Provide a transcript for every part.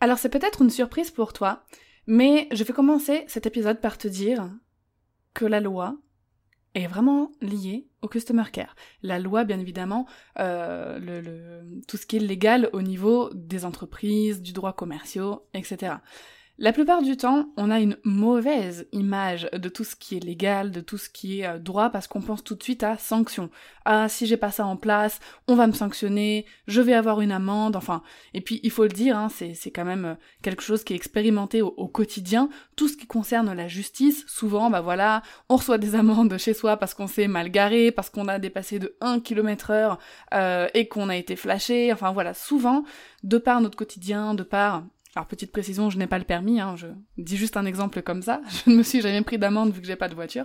Alors c'est peut-être une surprise pour toi, mais je vais commencer cet épisode par te dire que la loi est vraiment liée au customer care. La loi, bien évidemment, euh, tout ce qui est légal au niveau des entreprises, du droit commerciaux, etc. La plupart du temps, on a une mauvaise image de tout ce qui est légal, de tout ce qui est euh, droit, parce qu'on pense tout de suite à sanctions. Ah, si j'ai pas ça en place, on va me sanctionner, je vais avoir une amende, enfin. Et puis, il faut le dire, hein, c'est, quand même euh, quelque chose qui est expérimenté au, quotidien. Tout ce qui concerne la justice, souvent, bah voilà, on reçoit des amendes chez soi parce qu'on s'est mal garé, parce qu'on a dépassé de 1 km heure et qu'on a été flashé. Enfin voilà, souvent, de par notre quotidien, de par alors petite précision, je n'ai pas le permis, hein, je dis juste un exemple comme ça, je ne me suis jamais pris d'amende vu que j'ai pas de voiture.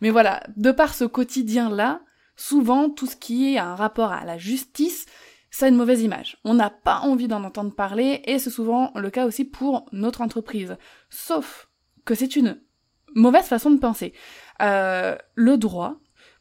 Mais voilà, de par ce quotidien-là, souvent tout ce qui est un rapport à la justice, ça a une mauvaise image. On n'a pas envie d'en entendre parler et c'est souvent le cas aussi pour notre entreprise. Sauf que c'est une mauvaise façon de penser. Euh, le droit,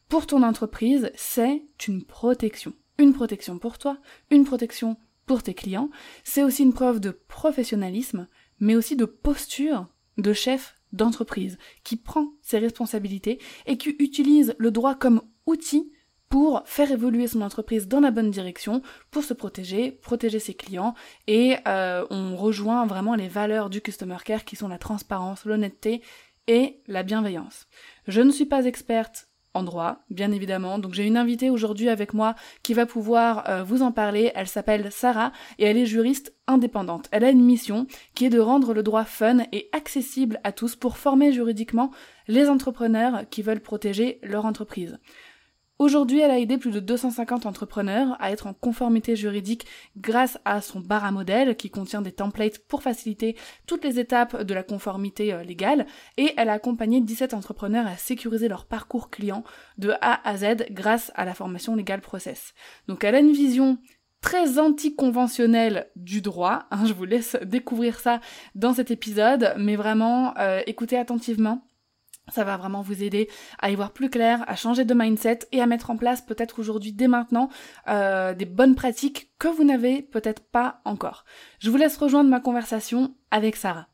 pour ton entreprise, c'est une protection. Une protection pour toi, une protection pour tes clients, c'est aussi une preuve de professionnalisme, mais aussi de posture de chef d'entreprise qui prend ses responsabilités et qui utilise le droit comme outil pour faire évoluer son entreprise dans la bonne direction, pour se protéger, protéger ses clients, et euh, on rejoint vraiment les valeurs du Customer Care qui sont la transparence, l'honnêteté et la bienveillance. Je ne suis pas experte en droit, bien évidemment. Donc j'ai une invitée aujourd'hui avec moi qui va pouvoir euh, vous en parler. Elle s'appelle Sarah et elle est juriste indépendante. Elle a une mission qui est de rendre le droit fun et accessible à tous pour former juridiquement les entrepreneurs qui veulent protéger leur entreprise. Aujourd'hui, elle a aidé plus de 250 entrepreneurs à être en conformité juridique grâce à son bar à modèle qui contient des templates pour faciliter toutes les étapes de la conformité euh, légale et elle a accompagné 17 entrepreneurs à sécuriser leur parcours client de A à Z grâce à la formation légale process. Donc elle a une vision très anticonventionnelle du droit. Hein, je vous laisse découvrir ça dans cet épisode, mais vraiment euh, écoutez attentivement ça va vraiment vous aider à y voir plus clair, à changer de mindset et à mettre en place peut-être aujourd'hui, dès maintenant, euh, des bonnes pratiques que vous n'avez peut-être pas encore. Je vous laisse rejoindre ma conversation avec Sarah.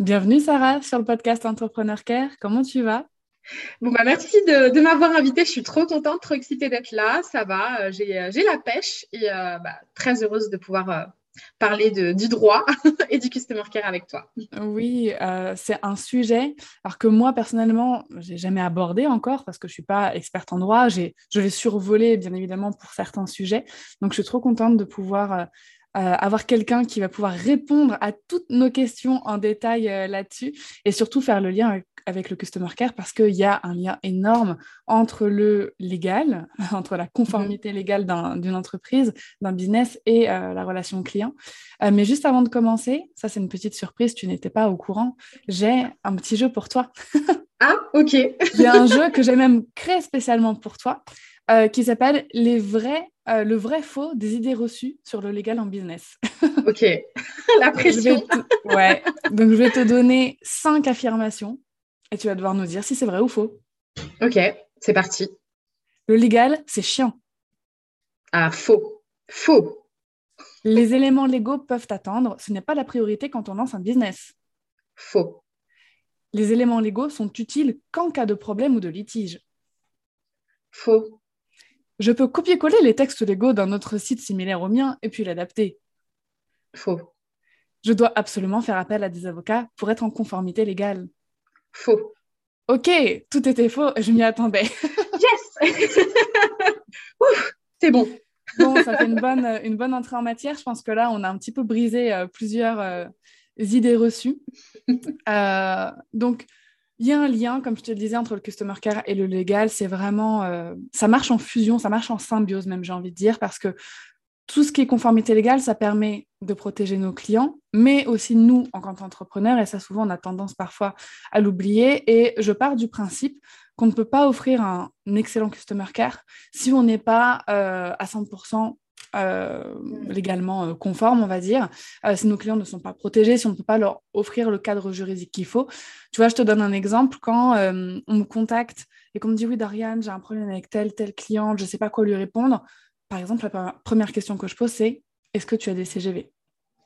Bienvenue Sarah sur le podcast Entrepreneur Care. Comment tu vas? Bon bah merci de, m'avoir invitée. Je suis trop contente, trop excitée d'être là. Ça va, euh, euh, j'ai la pêche et bah, très heureuse de pouvoir parler de, du droit et du customer care avec toi. Oui, euh, c'est un sujet alors que moi personnellement, j'ai jamais abordé encore parce que je suis pas experte en droit. Je vais survoler bien évidemment pour certains sujets. Donc je suis trop contente de pouvoir euh, euh, avoir quelqu'un qui va pouvoir répondre à toutes nos questions en détail là-dessus et surtout faire le lien avec avec le Customer Care parce qu'il y a un lien énorme entre le légal, entre la conformité légale d'une entreprise, d'un business et euh, la relation client. Euh, mais juste avant de commencer, ça c'est une petite surprise, tu n'étais pas au courant, j'ai un petit jeu pour toi. ah, ok. j'ai un jeu que j'ai même créé spécialement pour toi. Euh, qui s'appelle les vrais, le vrai faux des idées reçues sur le légal en business. ok, la pression. ouais, donc je vais te donner cinq affirmations et tu vas devoir nous dire si c'est vrai ou faux. Ok, c'est parti. Le légal, c'est chiant. Ah, faux. Faux. Les éléments légaux peuvent attendre. Ce n'est pas la priorité quand on lance un business. Faux. Les éléments légaux sont utiles qu'en cas de problème ou de litige. Faux. Je peux copier-coller les textes légaux d'un autre site similaire au mien et puis l'adapter. Faux. Je dois absolument faire appel à des avocats pour être en conformité légale. Faux. Ok, tout était faux, je m'y attendais. yes C'est bon. Bon, ça fait une bonne, une bonne entrée en matière. Je pense que là, on a un petit peu brisé euh, plusieurs euh, idées reçues. Euh, donc, il y a un lien, comme je te le disais, entre le customer care et le légal. C'est vraiment, euh, ça marche en fusion, ça marche en symbiose même, j'ai envie de dire, parce que tout ce qui est conformité légale, ça permet de protéger nos clients, mais aussi nous en tant qu'entrepreneurs, et ça souvent on a tendance parfois à l'oublier. Et je pars du principe qu'on ne peut pas offrir un, excellent customer care si on n'est pas euh, à 100% euh, légalement euh, conforme, on va dire, si nos clients ne sont pas protégés, si on ne peut pas leur offrir le cadre juridique qu'il faut. Tu vois, je te donne un exemple. Quand on me contacte et qu'on me dit oui, Dorian, j'ai un problème avec tel, tel client, je ne sais pas quoi lui répondre, par exemple, la première question que je pose, c'est est-ce que tu as des CGV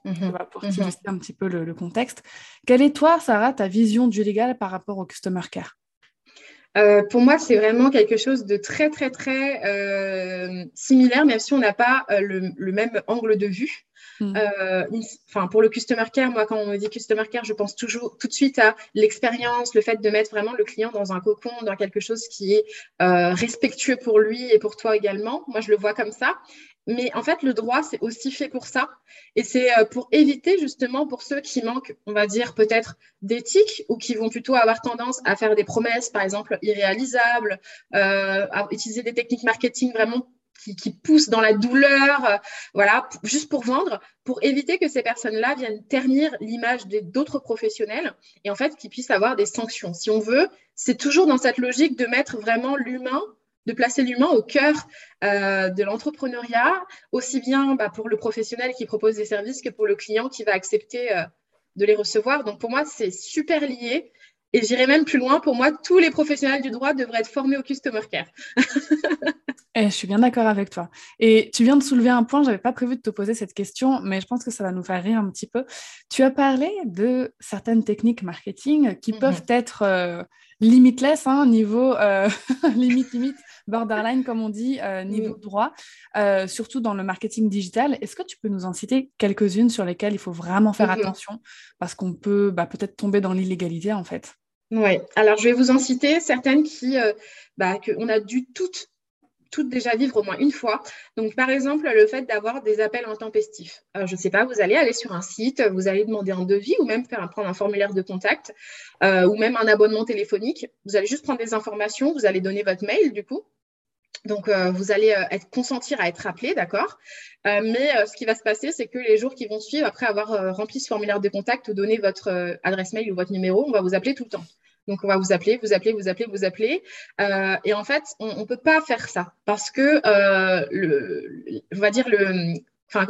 mhm. Pour mhm. illustrer un petit peu le, contexte. Quelle est, toi, Sarah, ta vision du légal par rapport au customer care? Euh, pour moi, c'est vraiment quelque chose de très, très, très euh, similaire, même si on n'a pas euh, le, même angle de vue. Mm. Enfin, pour le customer care, moi, quand on me dit customer care, je pense toujours tout de suite à l'expérience, le fait de mettre vraiment le client dans un cocon, dans quelque chose qui est respectueux pour lui et pour toi également. Moi, je le vois comme ça. Mais en fait, le droit, c'est aussi fait pour ça. Et c'est euh, pour éviter justement pour ceux qui manquent, on va dire, peut-être d'éthique ou qui vont plutôt avoir tendance à faire des promesses, par exemple, irréalisables, euh, à utiliser des techniques marketing vraiment qui, poussent dans la douleur, euh, voilà, juste pour vendre, pour éviter que ces personnes-là viennent ternir l'image d'autres professionnels et en fait qu'ils puissent avoir des sanctions. Si on veut, c'est toujours dans cette logique de mettre vraiment l'humain de placer l'humain au cœur euh, de l'entrepreneuriat, aussi bien bah, pour le professionnel qui propose des services que pour le client qui va accepter euh, de les recevoir. Donc pour moi, c'est super lié. Et j'irai même plus loin. Pour moi, tous les professionnels du droit devraient être formés au customer care. eh, je suis bien d'accord avec toi. Et tu viens de soulever un point, je n'avais pas prévu de te poser cette question, mais je pense que ça va nous faire rire un petit peu. Tu as parlé de certaines techniques marketing qui mhm. peuvent être euh, limitless, hein, niveau limite, limite borderline, comme on dit, euh, niveau droit, euh, surtout dans le marketing digital. Est-ce que tu peux nous en citer quelques-unes sur lesquelles il faut vraiment faire mhm. attention parce qu'on peut bah, peut-être tomber dans l'illégalité en fait? Oui, alors je vais vous en citer certaines qui, euh, bah, qu'on a dû toutes toutes déjà vivre au moins une fois. Donc, par exemple, le fait d'avoir des appels intempestifs. je ne sais pas, vous allez aller sur un site, vous allez demander un devis ou même faire prendre un formulaire de contact ou même un abonnement téléphonique. Vous allez juste prendre des informations, vous allez donner votre mail du coup. Donc, euh, vous allez euh, consentir à être appelé, d'accord? Euh, Mais ce qui va se passer, c'est que les jours qui vont suivre, après avoir rempli ce formulaire de contact ou donné votre adresse mail ou votre numéro, on va vous appeler tout le temps. Donc, on va vous appeler, vous appeler, vous appeler, vous appeler. et en fait, on ne peut pas faire ça parce que, le, on va dire,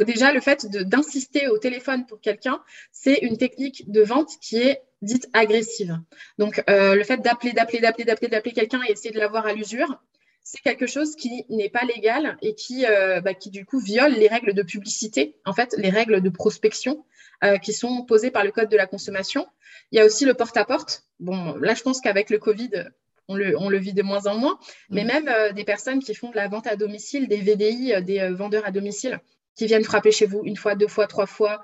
déjà, le fait d'insister au téléphone pour quelqu'un, c'est une technique de vente qui est dite agressive. Donc, le fait d'appeler, d'appeler, d'appeler, d'appeler, d'appeler quelqu'un et essayer de l'avoir à l'usure, c'est quelque chose qui n'est pas légal et qui, euh, bah, qui, du coup, viole les règles de publicité, en fait, les règles de prospection euh, qui sont posées par le Code de la consommation. Il y a aussi le porte-à-porte. Bon, là, je pense qu'avec le Covid, on le, vit de moins en moins, mais mmh. même euh, des personnes qui font de la vente à domicile, des VDI, des vendeurs à domicile, qui viennent frapper chez vous une fois, deux fois, trois fois,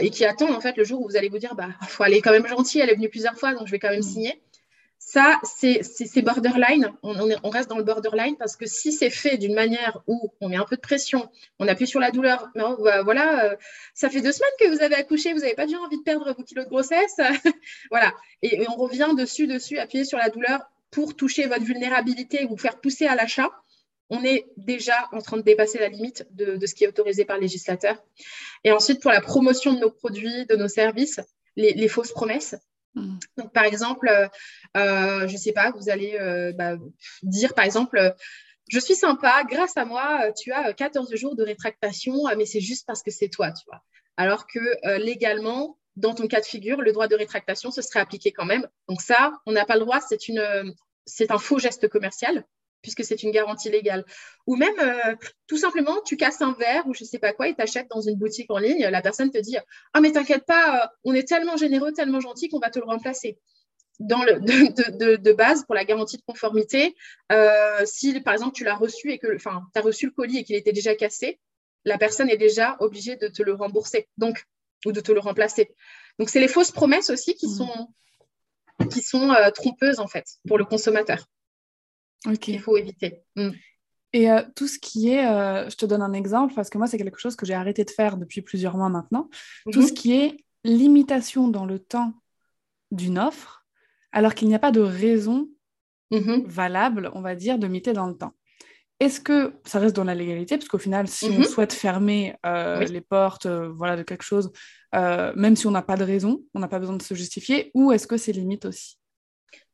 et qui attendent en fait le jour où vous allez vous dire, bah, faut aller quand même gentil, elle est venue plusieurs fois, donc je vais quand même mmh. signer. Ça, c'est borderline. On, reste dans le borderline parce que si c'est fait d'une manière où on met un peu de pression, on appuie sur la douleur, non, bah, voilà, euh, ça fait deux semaines que vous avez accouché, vous n'avez pas déjà envie de perdre vos kilos de grossesse, voilà. Et, on revient dessus, dessus, appuyer sur la douleur pour toucher votre vulnérabilité, vous faire pousser à l'achat. On est déjà en train de dépasser la limite de, ce qui est autorisé par le législateur. Et ensuite, pour la promotion de nos produits, de nos services, les fausses promesses. Donc, par exemple, euh, euh, je ne sais pas, vous allez euh, bah, dire, par exemple, je suis sympa, grâce à moi, tu as 14 jours de rétractation, mais c'est juste parce que c'est toi, tu vois. Alors que légalement, dans ton cas de figure, le droit de rétractation, se serait appliqué quand même. Donc ça, on n'a pas le droit, c'est un faux geste commercial puisque c'est une garantie légale. Ou même, euh, tout simplement, tu casses un verre ou je ne sais pas quoi et t'achètes dans une boutique en ligne. La personne te dit Ah, mais t'inquiète pas, euh, on est tellement généreux, tellement gentil qu'on va te le remplacer. Dans le, de, base, pour la garantie de conformité, euh, si par exemple tu l'as reçu et que, enfin, tu as reçu le colis et qu'il était déjà cassé, la personne est déjà obligée de te le rembourser, donc, ou de te le remplacer. Donc, c'est les fausses promesses aussi qui mmh. sont, qui sont trompeuses en fait pour le consommateur. Il faut éviter. Mm. Et euh, tout ce qui est, euh, je te donne un exemple, parce que moi, c'est quelque chose que j'ai arrêté de faire depuis plusieurs mois maintenant. Tout mhm. ce qui est limitation dans le temps d'une offre, alors qu'il n'y a pas de raison Mhm. valable, on va dire, de limiter dans le temps. Est-ce que ça reste dans la légalité? Parce qu'au final, si on Mhm. souhaite fermer euh, Oui. les portes euh, voilà, de quelque chose, euh, même si on n'a pas de raison, on n'a pas besoin de se justifier, ou est-ce que c'est limite aussi?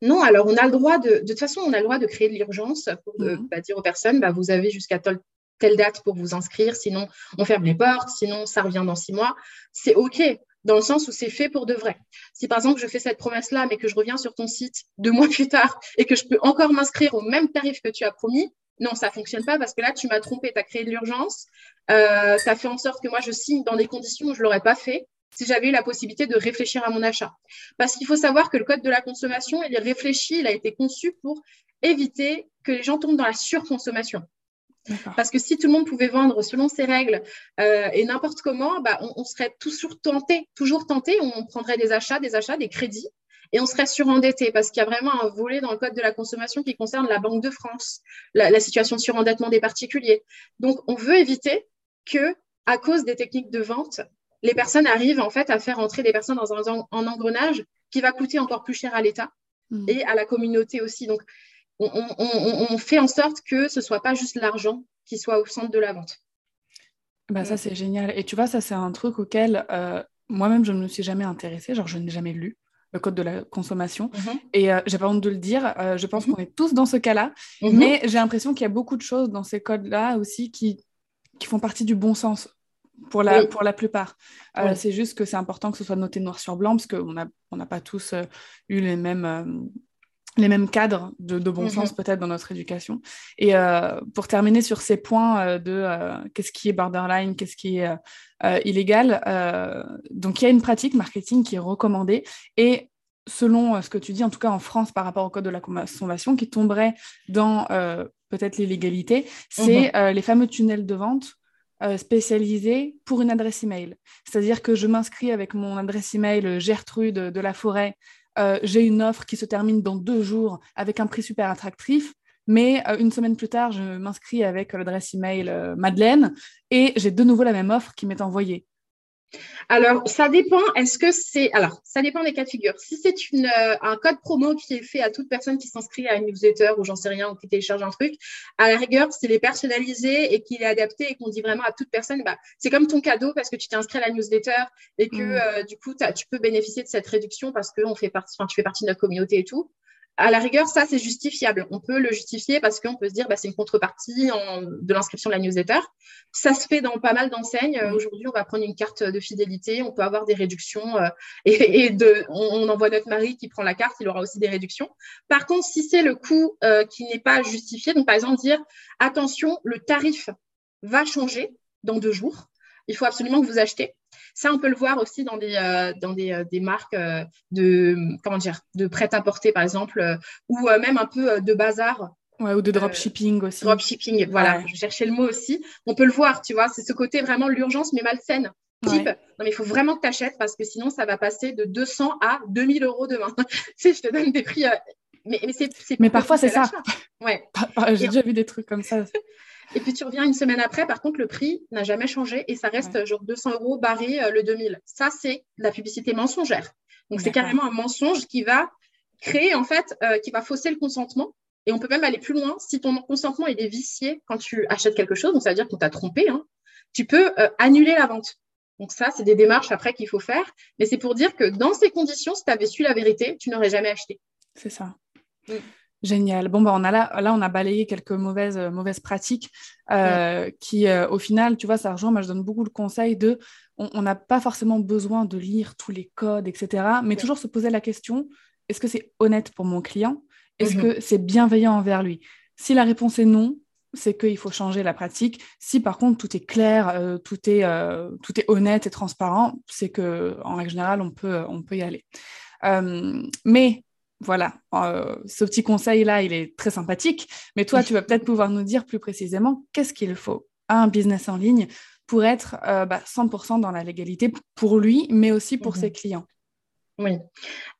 Non, alors on a le droit de, de toute façon, on a le droit de créer de l'urgence pour euh, Mhm. bah, dire aux personnes, bah, vous avez jusqu'à telle, telle date pour vous inscrire, sinon on ferme les portes, sinon ça revient dans six mois. C'est OK, dans le sens où c'est fait pour de vrai. Si par exemple je fais cette promesse-là, mais que je reviens sur ton site deux mois plus tard et que je peux encore m'inscrire au même tarif que tu as promis, non, ça fonctionne pas parce que là, tu m'as trompé, tu as créé de l'urgence, euh, as fait en sorte que moi, je signe dans des conditions où je l'aurais pas fait si j'avais eu la possibilité de réfléchir à mon achat. Parce qu'il faut savoir que le code de la consommation, il est réfléchi, il a été conçu pour éviter que les gens tombent dans la surconsommation. Parce que si tout le monde pouvait vendre selon ses règles euh, et n'importe comment, bah, on, on serait toujours tenté, toujours tenté, on prendrait des achats, des achats, des crédits et on serait surendetté parce qu'il y a vraiment un volet dans le code de la consommation qui concerne la Banque de France, la, la situation de surendettement des particuliers. Donc, on veut éviter que, à cause des techniques de vente, les personnes arrivent en fait à faire entrer des personnes dans un, en- en engrenage qui va coûter encore plus cher à l'État Mhm. et à la communauté aussi. Donc, on, on- on- on fait en sorte que ce soit pas juste l'argent qui soit au centre de la vente. Bah, ça, c'est génial. Et tu vois, ça, c'est un truc auquel euh, moi-même, je ne me suis jamais intéressée. Genre, je n'ai jamais lu le code de la consommation. Et euh, j'ai pas honte de le dire. euh, je pense Mhm. qu'on est tous dans ce cas-là. Mhm. Mais j'ai l'impression qu'il y a beaucoup de choses dans ces codes-là aussi qui, qui font partie du bon sens pour la, Oui. pour la plupart. Euh, Oui. C'est juste que c'est important que ce soit noté noir sur blanc parce qu'on n'a on n'a pas tous euh, eu les mêmes, euh, les mêmes cadres de, de bon Mhm. sens peut-être dans notre éducation. Et pour terminer sur ces points de qu'est-ce qui est borderline, qu'est-ce qui est illégal, donc il y a une pratique marketing qui est recommandée et selon ce que tu dis, en tout cas en France par rapport au code de la consommation, qui tomberait dans peut-être l'illégalité, c'est euh, les fameux tunnels de vente euh, spécialisés pour une adresse email. C'est-à-dire que je m'inscris avec mon adresse email euh, Gertrude de la Forêt, euh, j'ai une offre qui se termine dans deux jours avec un prix super attractif. Mais une semaine plus tard, je m'inscris avec l'adresse email Madeleine et j'ai de nouveau la même offre qui m'est envoyée. Alors, ça dépend. Est-ce que c'est. Alors, ça dépend des cas de figure. Si c'est une, euh, un code promo qui est fait à toute personne qui s'inscrit à une newsletter ou j'en sais rien, ou qui télécharge un truc, à la rigueur, s'il est personnalisé et qu'il est adapté et qu'on dit vraiment à toute personne, bah, c'est comme ton cadeau parce que tu t'es inscrit à la newsletter et que Mm. euh, du coup, tu peux bénéficier de cette réduction parce que on fait partie, enfin, tu fais partie de notre communauté et tout. À la rigueur, ça, c'est justifiable. On peut le justifier parce qu'on peut se dire, bah, c'est une contrepartie de l'inscription de la newsletter. Ça se fait dans pas mal d'enseignes. Euh. Aujourd'hui, on va prendre une carte de fidélité, on peut avoir des réductions euh, et, on envoie notre mari qui prend la carte, il aura aussi des réductions. Par contre, si c'est le coût euh, qui n'est pas justifié, donc par exemple dire attention, le tarif va changer dans deux jours, il faut absolument que vous achetez. Ça, on peut le voir aussi dans des, euh, dans des, euh, des marques euh, de, comment dire, de prêt-à-porter, par exemple, ou même un peu de bazar Ouais, ou de dropshipping aussi. dropshipping, voilà, Ouais. je cherchais le mot aussi. On peut le voir, tu vois, c'est ce côté vraiment l'urgence, mais malsaine. Type, Ouais. non, mais il faut vraiment que tu achètes parce que sinon, ça va passer de 200 à 2000 euros demain. tu sais, je te donne des prix. Mais, mais, c'est, Mais parfois, c'est ça. Ouais. J'ai déjà vu des trucs comme ça. Et puis tu reviens une semaine après, par contre, le prix n'a jamais changé et ça reste genre 200 euros barré euh, le 2000. Ça, c'est la publicité mensongère. Donc, c'est carrément un mensonge qui va créer, en fait, euh, qui va fausser le consentement. Et on peut même aller plus loin. Si ton consentement il est vicié quand tu achètes quelque chose, donc ça veut dire qu'on t'a trompé, hein, tu peux euh, annuler la vente. Donc ça, c'est des démarches après qu'il faut faire. Mais c'est pour dire que dans ces conditions, si tu avais su la vérité, tu n'aurais jamais acheté. C'est ça. Mm. Génial. Bon, bah, on a là, là, on a balayé quelques mauvaises, euh, mauvaises pratiques euh, qui, euh, au final, tu vois, ça rejoint. Moi, je donne beaucoup le conseil de on n'a pas forcément besoin de lire tous les codes, etc. Mais Ouais. toujours se poser la question est-ce que c'est honnête pour mon client? Est-ce Mhm. que c'est bienveillant envers lui? Si la réponse est non, c'est qu'il faut changer la pratique. Si par contre tout est clair, tout, est, tout est honnête et transparent, c'est que en règle générale, on peut, on peut y aller. Mais voilà, euh, ce petit conseil-là, il est très sympathique. Mais toi, tu vas peut-être pouvoir nous dire plus précisément qu'est-ce qu'il faut à un business en ligne pour être euh, bah, 100% dans la légalité pour lui, mais aussi pour Mhm. ses clients. Oui.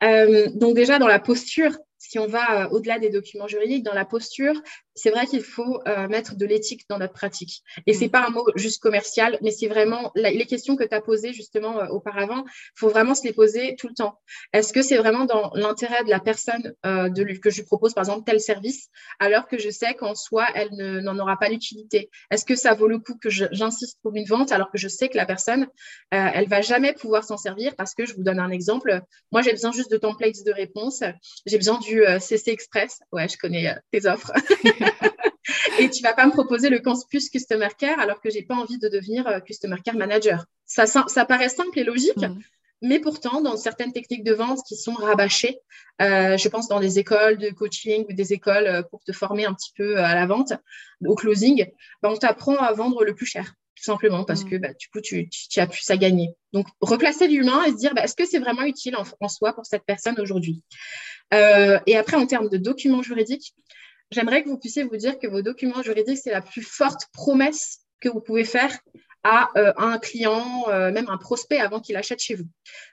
Euh, donc déjà, dans la posture, si on va au-delà des documents juridiques, dans la posture, c'est vrai qu'il faut mettre de l'éthique dans notre pratique. Et c'est mm. pas un mot juste commercial, mais c'est vraiment les questions que tu as posées justement auparavant, il faut vraiment se les poser tout le temps. Est-ce que c'est vraiment dans l'intérêt de la personne de lui, que je lui propose par exemple tel service, alors que je sais qu'en soi, elle n'en aura pas l'utilité? Est-ce que ça vaut le coup que j'insiste pour une vente alors que je sais que la personne, elle va jamais pouvoir s'en servir? Parce que je vous donne un exemple. Moi, j'ai besoin juste de templates de réponse. J'ai besoin du CC Express. Ouais, je connais tes offres. et tu vas pas me proposer le campus Customer Care alors que j'ai pas envie de devenir euh, Customer Care Manager. Ça, ça, paraît simple et logique, mm. mais pourtant, dans certaines techniques de vente qui sont rabâchées, euh, je pense dans des écoles de coaching ou des écoles euh, pour te former un petit peu à la vente, au closing, bah, on t'apprend à vendre le plus cher tout simplement parce mm. que bah, du coup, tu, as plus à gagner. Donc, replacer l'humain et se dire, bah, est-ce que c'est vraiment utile en, soi pour cette personne aujourd'hui? Et après, en termes de documents juridiques, j'aimerais que vous puissiez vous dire que vos documents juridiques, c'est la plus forte promesse que vous pouvez faire à, euh, un client, euh, même un prospect avant qu'il achète chez vous.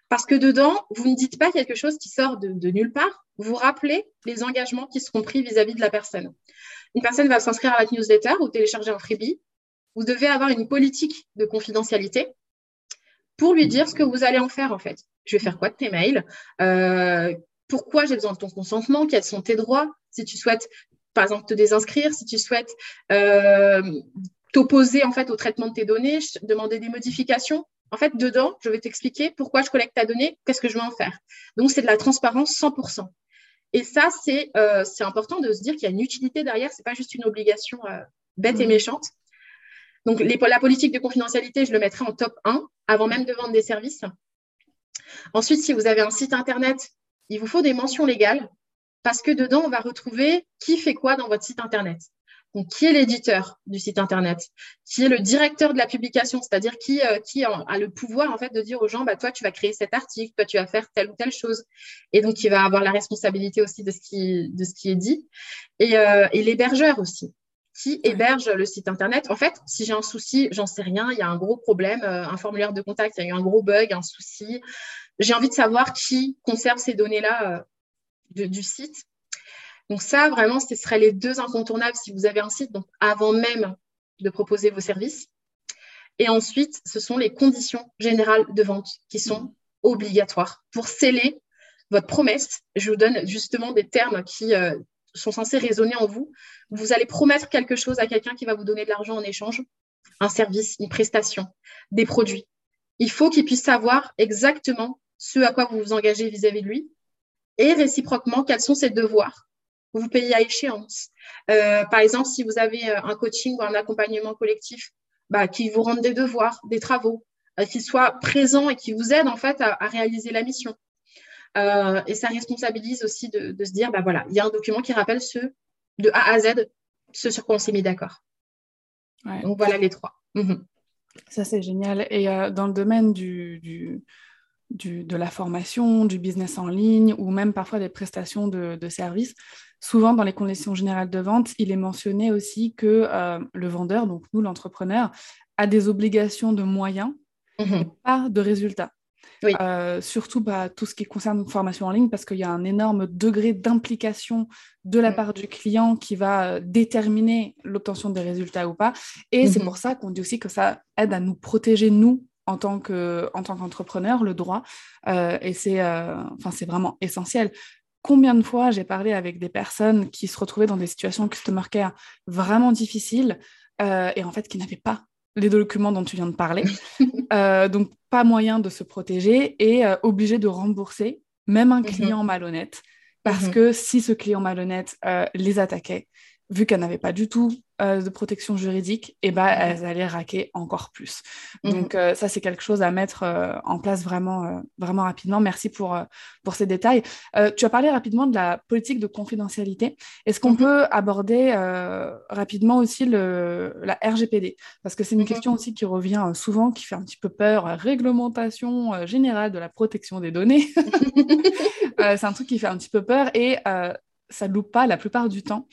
Parce que dedans, vous ne dites pas quelque chose qui sort de, nulle part, vous rappelez les engagements qui seront pris vis-à-vis de la personne. Une personne va s'inscrire à la newsletter ou télécharger un freebie. Vous devez avoir une politique de confidentialité pour lui dire ce que vous allez en faire en fait. Je vais faire quoi de tes mails? Euh, Pourquoi j'ai besoin de ton consentement? Quels sont tes droits? Si tu souhaites par exemple, te désinscrire, si tu souhaites euh, t'opposer en fait au traitement de tes données, demander des modifications. En fait, dedans, je vais t'expliquer pourquoi je collecte ta donnée, qu'est-ce que je vais en faire. Donc, c'est de la transparence 100%. Et ça, euh, c'est important de se dire qu'il y a une utilité derrière, ce n'est pas juste une obligation euh, bête et mmh. méchante. Donc, les, la politique de confidentialité, je le mettrai en top 1 avant même de vendre des services. Ensuite, si vous avez un site Internet, il vous faut des mentions légales parce que dedans, on va retrouver qui fait quoi dans votre site Internet. Donc, qui est l'éditeur du site Internet? Qui est le directeur de la publication? C'est-à-dire qui, euh, qui a le pouvoir, en fait, de dire aux gens, bah, toi, tu vas créer cet article, toi, tu vas faire telle ou telle chose. Et donc, il va avoir la responsabilité aussi de ce qui, de ce qui est dit. Et, euh, et l'hébergeur aussi. Qui héberge le site Internet? En fait, si j'ai un souci, j'en sais rien, il y a un gros problème, euh, un formulaire de contact, il y a eu un gros bug, un souci. J'ai envie de savoir qui conserve ces données-là du site. Donc ça, vraiment, ce seraient les deux incontournables si vous avez un site, donc avant même de proposer vos services. Et ensuite, ce sont les conditions générales de vente qui sont obligatoires pour sceller votre promesse. Je vous donne justement des termes qui euh, sont censés résonner en vous. Vous allez promettre quelque chose à quelqu'un qui va vous donner de l'argent en échange, un service, une prestation, des produits. Il faut qu'il puisse savoir exactement ce à quoi vous vous engagez vis-à-vis -vis de lui et réciproquement, quels sont ses devoirs vous payez à échéance. Euh, par exemple, si vous avez euh, un coaching ou un accompagnement collectif, bah, qui vous rende des devoirs, des travaux, euh, qui soit présent et qui vous aide en fait à, réaliser la mission. et ça responsabilise aussi de, se dire, bah voilà, il y a un document qui rappelle ce de A à Z, ce sur quoi on s'est mis d'accord. Donc voilà les trois. Mhm. Ça c'est génial. Et dans le domaine du de la formation, du business en ligne ou même parfois des prestations de, services, souvent dans les conditions générales de vente, il est mentionné aussi que euh, le vendeur, donc nous l'entrepreneur, a des obligations de moyens et pas de résultats. Euh, surtout bah, tout ce qui concerne une formation en ligne, parce qu'il y a un énorme degré d'implication de la part du client qui va euh, déterminer l'obtention des résultats ou pas. Et c'est mhm. pour ça qu'on dit aussi que ça aide à nous protéger, nous, en tant que en tant qu'entrepreneur le droit euh, et c'est euh, enfin c'est vraiment essentiel combien de fois j'ai parlé avec des personnes qui se retrouvaient dans des situations customer care vraiment difficiles euh, et en fait qui n'avaient pas les documents dont tu viens de parler donc pas moyen de se protéger et obligé de rembourser même un mhm. client malhonnête parce mhm. que si ce client malhonnête les attaquait vu qu'elle n'avait pas du tout euh, de protection juridique, et eh ben, elles allaient raquer encore plus. Mhm. Donc euh, ça, c'est quelque chose à mettre euh, en place vraiment, vraiment rapidement. Merci pour, pour ces détails. tu as parlé rapidement de la politique de confidentialité. Est-ce qu'on mhm. peut aborder rapidement aussi le, la RGPD Parce que c'est une question aussi qui revient souvent, qui fait un petit peu peur. Réglementation générale de la protection des données. c'est un truc qui fait un petit peu peur et ça ne loupe pas la plupart du temps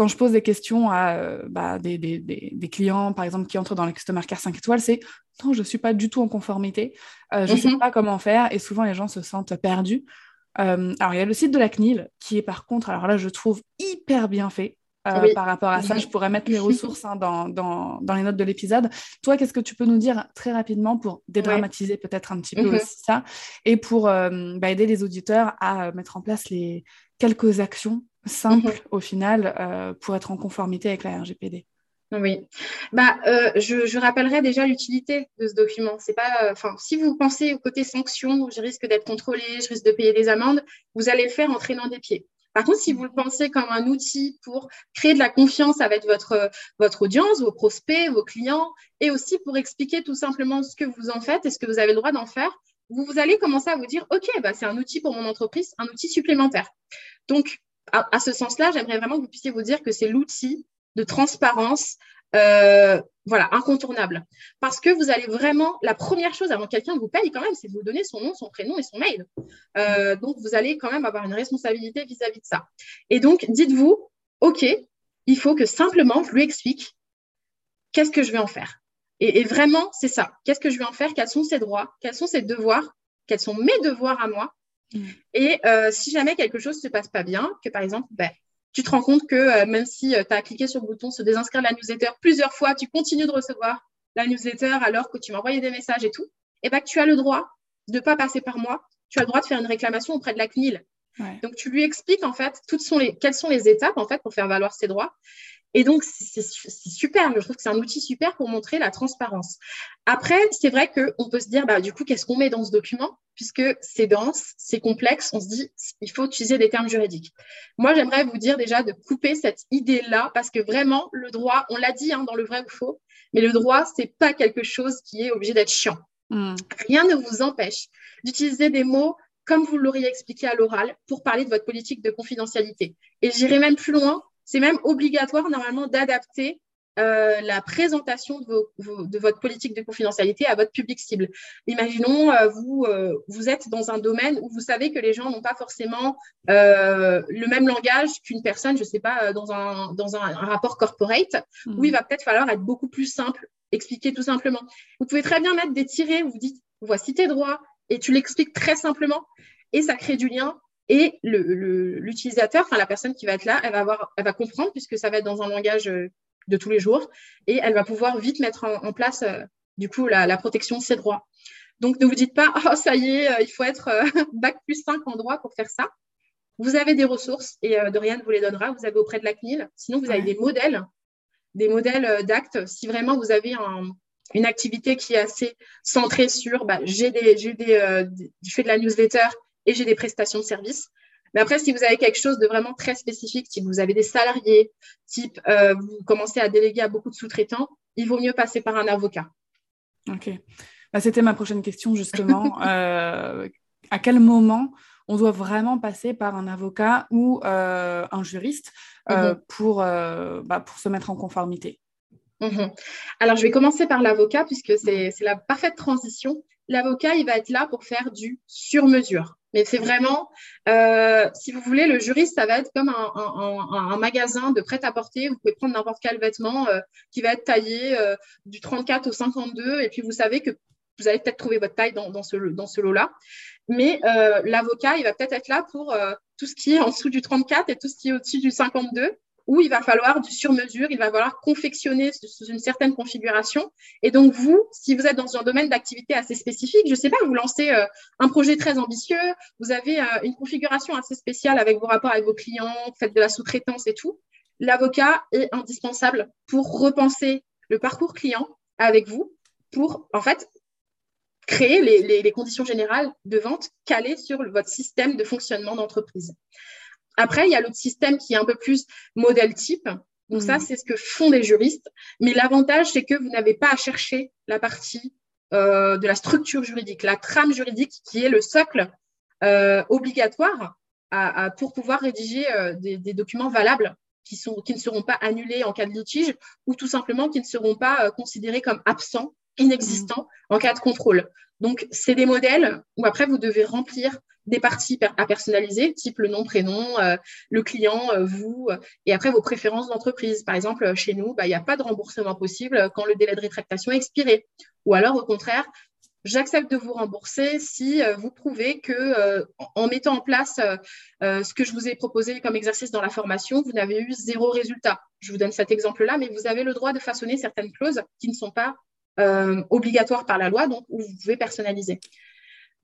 quand je pose des questions à euh, bah, des, clients, par exemple, qui entrent dans le Customer Care 5 étoiles, c'est non, je ne suis pas du tout en conformité, euh, je ne sais mhm. pas comment faire, et souvent les gens se sentent perdus. alors, il y a le site de la CNIL qui est par contre, alors là, je trouve hyper bien fait. Euh, par rapport à ça. Je pourrais mettre les ressources hein, dans, dans, dans, les notes de l'épisode. Toi, qu'est-ce que tu peux nous dire très rapidement pour dédramatiser peut-être un petit peu mhm. aussi ça et pour euh, bah, aider les auditeurs à euh, mettre en place les quelques actions simples mhm. au final pour être en conformité avec la RGPD oui, bah, je, je, rappellerai déjà l'utilité de ce document. C'est pas, enfin, si vous pensez au côté sanctions, je risque d'être contrôlé, je risque de payer des amendes, vous allez le faire en traînant des pieds. Par contre, si vous le pensez comme un outil pour créer de la confiance avec votre, votre audience, vos prospects, vos clients, et aussi pour expliquer tout simplement ce que vous en faites et ce que vous avez le droit d'en faire, vous, vous allez commencer à vous dire, OK, bah, c'est un outil pour mon entreprise, un outil supplémentaire. Donc, à ce sens-là, j'aimerais vraiment que vous puissiez vous dire que c'est l'outil de transparence euh, voilà, incontournable. Parce que vous allez vraiment, la première chose avant que quelqu'un vous paye quand même, c'est de vous donner son nom, son prénom et son mail. Euh, donc, vous allez quand même avoir une responsabilité vis-à-vis de ça. Et donc, dites-vous, OK, il faut que simplement je lui explique qu'est-ce que je vais en faire. Et, vraiment, c'est ça. Qu'est-ce que je vais en faire? Quels sont ses droits? Quels sont ses devoirs? Quels sont mes devoirs à moi? Mmh. Et euh, si jamais quelque chose ne se passe pas bien, que par exemple, ben, tu te rends compte que euh, même si euh, tu as cliqué sur le bouton se désinscrire de la newsletter plusieurs fois, tu continues de recevoir la newsletter alors que tu m'as envoyé des messages et tout, et eh ben, tu as le droit de ne pas passer par moi, tu as le droit de faire une réclamation auprès de la CNIL. Donc, tu lui expliques en fait toutes sont les, quelles sont les étapes en fait pour faire valoir ses droits. Et donc, c'est super. Je trouve que c'est un outil super pour montrer la transparence. Après, c'est vrai qu'on peut se dire, bah, du coup, qu'est-ce qu'on met dans ce document? Puisque c'est dense, c'est complexe, on se dit, il faut utiliser des termes juridiques. Moi, j'aimerais vous dire déjà de couper cette idée-là, parce que vraiment, le droit, on l'a dit hein, dans le vrai ou faux, mais le droit, c'est pas quelque chose qui est obligé d'être chiant. Hmm. Rien ne vous empêche d'utiliser des mots comme vous l'auriez expliqué à l'oral pour parler de votre politique de confidentialité. Et j'irai même plus loin, c'est même obligatoire normalement d'adapter euh, la présentation de, votre politique de confidentialité à votre public cible. Imaginons, euh, vous, euh, vous êtes dans un domaine où vous savez que les gens n'ont pas forcément le même langage qu'une personne, je ne sais pas, dans un, dans un, rapport corporate, mmh. où il va peut-être falloir être beaucoup plus simple, expliquer tout simplement. Vous pouvez très bien mettre des tirés où vous dites, voici tes droits, et tu l'expliques très simplement, et ça crée du lien et l'utilisateur, enfin la personne qui va être là, elle va, avoir, elle va comprendre puisque ça va être dans un langage euh, de tous les jours et elle va pouvoir vite mettre en, place euh, du coup la, protection de ses droits. Donc ne vous dites pas, oh ça y est, euh, il faut être bac plus 5 en droit pour faire ça. Vous avez des ressources et Dorian vous les donnera. Vous avez auprès de la CNIL. Sinon, vous avez des modèles, des modèles d'actes. Si vraiment vous avez une activité qui est assez centrée sur, bah, j'ai des, des, je fais de la newsletter et j'ai des prestations de services. Mais après, si vous avez quelque chose de vraiment très spécifique, si vous avez des salariés, type euh, vous commencez à déléguer à beaucoup de sous-traitants, il vaut mieux passer par un avocat. Ok. Bah, C'était ma prochaine question, justement. Euh, à quel moment on doit vraiment passer par un avocat ou euh, un juriste mhm. pour, bah, pour se mettre en conformité? Mhm. Alors, je vais commencer par l'avocat, puisque c'est la parfaite transition. L'avocat, il va être là pour faire du sur-mesure. Mais c'est vraiment, euh, si vous voulez, le juriste, ça va être comme un, magasin de prêt-à-porter. Vous pouvez prendre n'importe quel vêtement euh, qui va être taillé euh, du 34 au 52, et puis vous savez que vous allez peut-être trouver votre taille dans, ce, dans ce lot-là. Mais l'avocat, il va peut-être être là pour tout ce qui est en dessous du 34 et tout ce qui est au-dessus du 52 où il va falloir du sur-mesure, il va falloir confectionner sous une certaine configuration. Et donc, vous, si vous êtes dans un domaine d'activité assez spécifique, je ne sais pas, vous lancez euh, un projet très ambitieux, vous avez euh, une configuration assez spéciale avec vos rapports avec vos clients, faites de la sous-traitance et tout, l'avocat est indispensable pour repenser le parcours client avec vous, pour, en fait, créer les, les conditions générales de vente calées sur votre système de fonctionnement d'entreprise. Après, il y a l'autre système qui est un peu plus modèle type. Donc ça, mm. c'est ce que font des juristes. Mais l'avantage, c'est que vous n'avez pas à chercher la partie euh, de la structure juridique, la trame juridique qui est le socle euh, obligatoire pour pouvoir rédiger euh, des, documents valables qui, sont, qui ne seront pas annulés en cas de litige ou tout simplement qui ne seront pas considérés comme absents, inexistants en cas de contrôle. Donc, c'est des modèles où après, vous devez remplir des parties à personnaliser, type le nom, prénom, euh, le client, euh, vous, euh, et après vos préférences d'entreprise. Par exemple, chez nous, bah, il n'y a pas de remboursement possible quand le délai de rétractation est expiré. Ou alors, au contraire, j'accepte de vous rembourser si vous prouvez que en mettant en place ce que je vous ai proposé comme exercice dans la formation, vous n'avez eu zéro résultat. Je vous donne cet exemple-là, mais vous avez le droit de façonner certaines clauses qui ne sont pas obligatoires par la loi, donc vous pouvez personnaliser.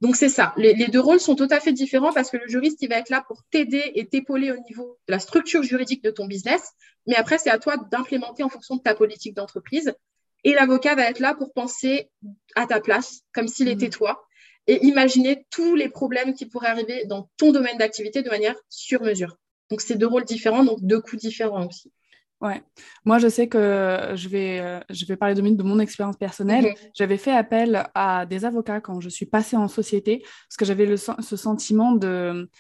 Donc c'est ça. Les, les, deux rôles sont tout à fait différents parce que le juriste, il va être là pour t'aider et t'épauler au niveau de la structure juridique de ton business. Mais après, c'est à toi d'implémenter en fonction de ta politique d'entreprise. Et l'avocat va être là pour penser à ta place, comme s'il était mmh. toi, et imaginer tous les problèmes qui pourraient arriver dans ton domaine d'activité de manière sur mesure. Donc, c'est deux rôles différents, donc deux coûts différents aussi. Ouais, moi je sais que je vais, euh, je vais parler deux minutes de mon expérience personnelle. Mmh. J'avais fait appel à des avocats quand je suis passée en société parce que j'avais ce sentiment de.